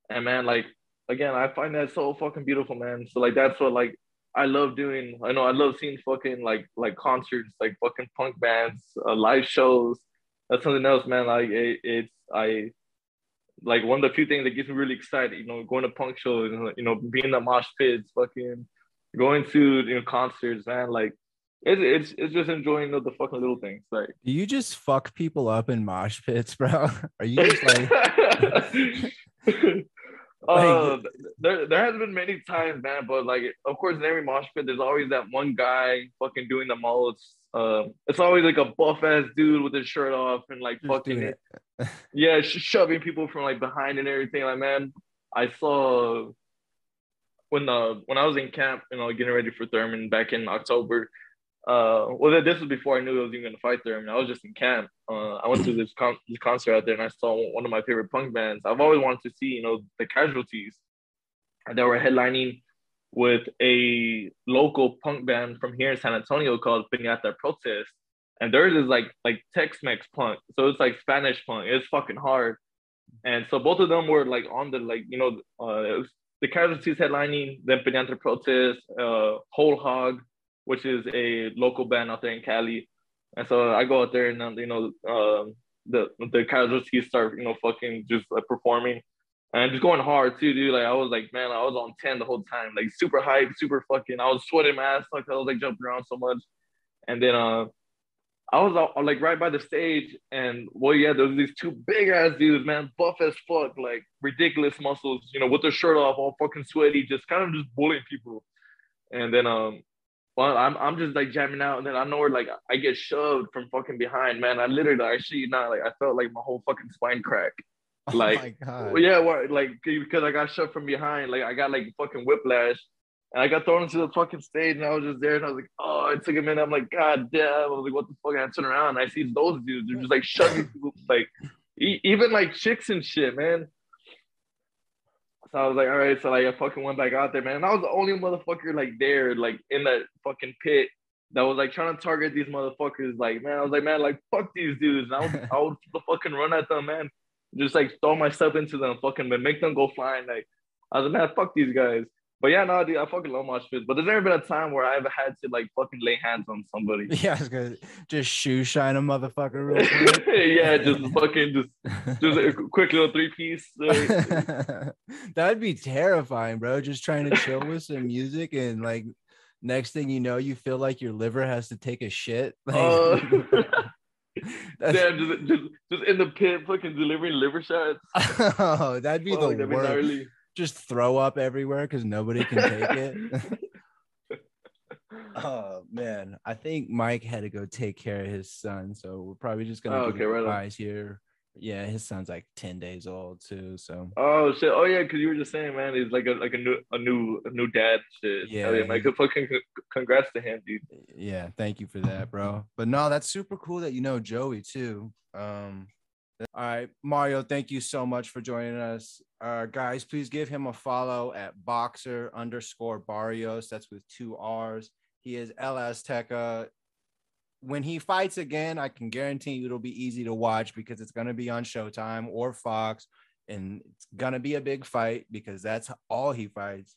Speaker 3: and man, like again, I find that so fucking beautiful, man. So like that's what like I love doing. I know I love seeing fucking like like concerts, like fucking punk bands, uh, live shows. That's something else, man. Like it, it's I like one of the few things that gets me really excited. You know, going to punk shows, you know, being in the mosh pits, fucking going to you know concerts, man. Like it's it's it's just enjoying the, the fucking little things. Like
Speaker 2: do you just fuck people up in mosh pits, bro? Are you just like
Speaker 3: Uh, there, there has been many times, man, but like, of course, in every mosh pit, there's always that one guy fucking doing the most. Um, it's always like a buff ass dude with his shirt off and like Just fucking, yeah, sh- shoving people from like behind and everything. Like, man, I saw when the when I was in camp, you know, getting ready for Thurman back in October. Uh, well, this was before I knew I was even gonna fight Thurman. I was just in camp. Uh, I went to this, con- this concert out there, and I saw one of my favorite punk bands. I've always wanted to see, you know, the Casualties, that were headlining with a local punk band from here in San Antonio called Piñata Protest. And theirs is like like Tex-Mex punk, so it's like Spanish punk. It's fucking hard. And so both of them were like on the like you know uh, the casualties headlining, then Piñata Protest, uh, Whole Hog, which is a local band out there in Cali. And so I go out there and, you know, um, the the casualties start, you know, fucking just uh, performing and just going hard too, dude. Like I was like, man, I was on 10 the whole time, like super hyped, super fucking, I was sweating my ass like I was like jumping around so much. And then uh I was uh, like right by the stage, and well, yeah, there was these two big ass dudes, man, buff as fuck, like ridiculous muscles, you know, with their shirt off, all fucking sweaty, just kind of just bullying people. And then um, well, I'm I'm just like jamming out, and then I know where like I get shoved from fucking behind, man. I literally, I see you not like I felt like my whole fucking spine crack. Oh like, oh yeah, what, like because I got shoved from behind, like I got like fucking whiplash and I got thrown into the fucking stage and I was just there and I was like, oh, it took a minute. I'm like, God damn. I was like, what the fuck? And I turn around and I see those dudes. They're just like shoving people, like even like chicks and shit, man. So I was like, all right. So like I fucking went back out there, man. And I was the only motherfucker like there, like in that fucking pit that was like trying to target these motherfuckers. Like, man, I was like, man, like fuck these dudes. And I would, I would fucking run at them, man. Just like throw myself into them, fucking, but make them go flying. Like, I was like, man, fuck these guys. But yeah, no, dude, I fucking love mosh pits. But there's never been a time where I've had to like fucking lay hands on somebody.
Speaker 2: Yeah, I was gonna just shoe shine a motherfucker real quick.
Speaker 3: yeah, just fucking just just a quick little three piece. Uh,
Speaker 2: That'd be terrifying, bro. Just trying to chill with some music and like next thing you know, you feel like your liver has to take a shit. Like,
Speaker 3: uh, damn, just, just just in the pit, fucking delivering liver shots.
Speaker 2: oh, that'd be
Speaker 3: Fuck,
Speaker 2: the
Speaker 3: that'd
Speaker 2: worst.
Speaker 3: gnarly.
Speaker 2: Just throw up everywhere because nobody can take it. oh man, I think Mike had to go take care of his son, so we're probably just gonna
Speaker 3: Oh, okay, right on.
Speaker 2: here. Yeah, his son's like ten days old too, so
Speaker 3: Oh shit! Oh yeah, because you were just saying, man, he's like a like a new a new a new dad. Shit.
Speaker 2: Yeah,
Speaker 3: Hell yeah, man. fucking congrats to him, dude.
Speaker 2: yeah, thank you for that, bro. But no, that's super cool that you know Joey too. Um, all right, Mario, thank you so much for joining us. Uh, guys, please give him a follow at boxer underscore Barrios. That's with two R's. He is El Azteca. When he fights again, I can guarantee you it'll be easy to watch because it's going to be on Showtime or Fox, and it's going to be a big fight because that's all he fights.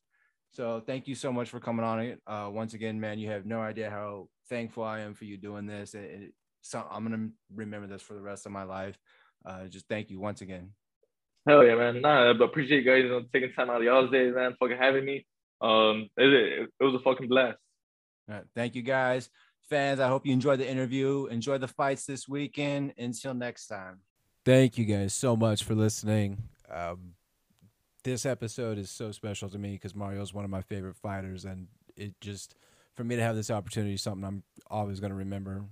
Speaker 2: So thank you so much for coming on it. Uh, once again, man, you have no idea how thankful I am for you doing this. It, it, so I'm gonna remember this for the rest of my life. Uh, just thank you once again.
Speaker 3: Hell yeah, man. Nah, I appreciate you guys you know, taking time out of y'all's days, man. Fucking having me. Um, it, it, it was a fucking blast.
Speaker 2: All right, thank you guys, fans. I hope you enjoyed the interview. Enjoy the fights this weekend. Until next time. Thank you guys so much for listening. Um, this episode is so special to me because Mario is one of my favorite fighters, and it just for me to have this opportunity is something I'm always going to remember.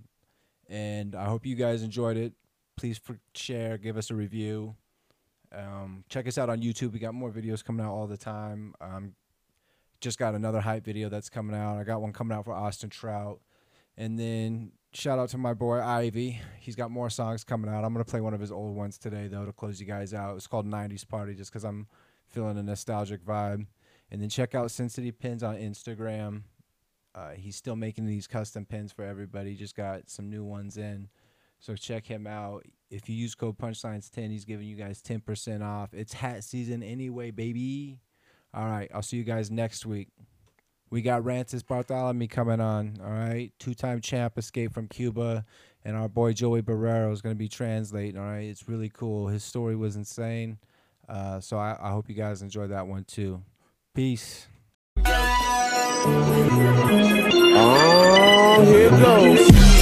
Speaker 2: And I hope you guys enjoyed it. Please share, give us a review. Um, check us out on YouTube. We got more videos coming out all the time. Um, just got another hype video that's coming out. I got one coming out for Austin Trout. And then shout out to my boy Ivy. He's got more songs coming out. I'm gonna play one of his old ones today though to close you guys out. It's called 90s Party just because I'm feeling a nostalgic vibe. And then check out City Pins on Instagram. Uh, he's still making these custom pins for everybody. Just got some new ones in. So check him out. If you use code punchlines10, he's giving you guys 10% off. It's hat season anyway, baby. All right, I'll see you guys next week. We got Rances Barthelemy coming on. All right, two-time champ, escaped from Cuba, and our boy Joey Barrero is going to be translating. All right, it's really cool. His story was insane. Uh, so I, I hope you guys enjoy that one too. Peace.
Speaker 1: Oh, here goes.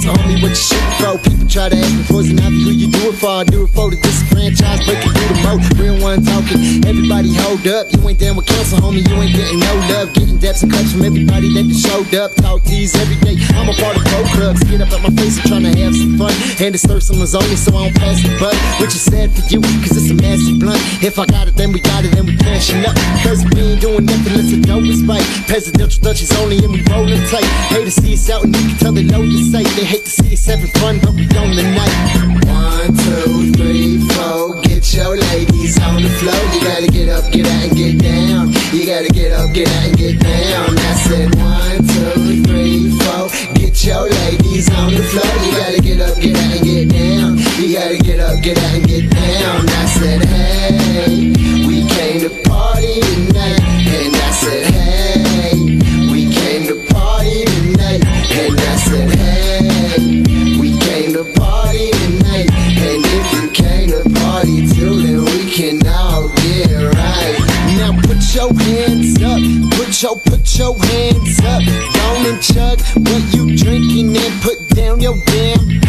Speaker 1: So homie, what you shooting for? People try to act me poison ivy, who you do it for? I do it for the disenfranchised, Real one talking, everybody hold up. You ain't down with council, homie, you ain't getting no love. Getting depths and cuts from everybody that just showed up. Talk these every day, I'm a part of pro clubs. Get up at my face and trying to have some fun. And it's Thurston's only, so I don't pass the butt. Which is sad for you, cause it's a massive blunt. If I got it, then we got it, and we crashing up. Cause we ain't doing nothing unless the dope is right. Presidential Dutchies only, and we rolling tight. Hate to see us out, and you can tell they know your sight. They hate to see us having fun, but we on the night. One, two, three, four. Your ladies on the floor. You gotta get up, get out, and get down. You gotta get up, get out, and get down. I said one, two, three, four. Get your ladies on the floor. You gotta get up, get out, and get down. You gotta get up, get out, and get down. I said, hey, we came to party tonight. Your put your hands up. And chug what you drinking and put down your damn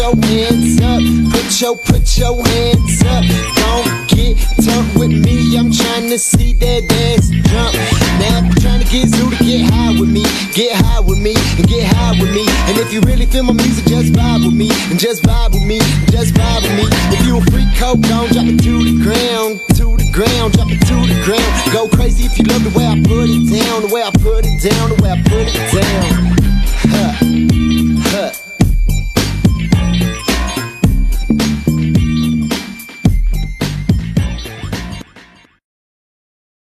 Speaker 1: your put your hands up, put your put your hands up. Don't get turned with me. I'm trying to see that ass jump. Now you're trying to get Zoo to get high with me, get high with me, and get high with me. And if you really feel my music, just vibe with me, and just vibe with me, just vibe with me. If you a freak, coke, don't drop it to the ground, to the ground, drop it to the ground. Go crazy if you love the way I put it down, the way I put it down, the way I put it down.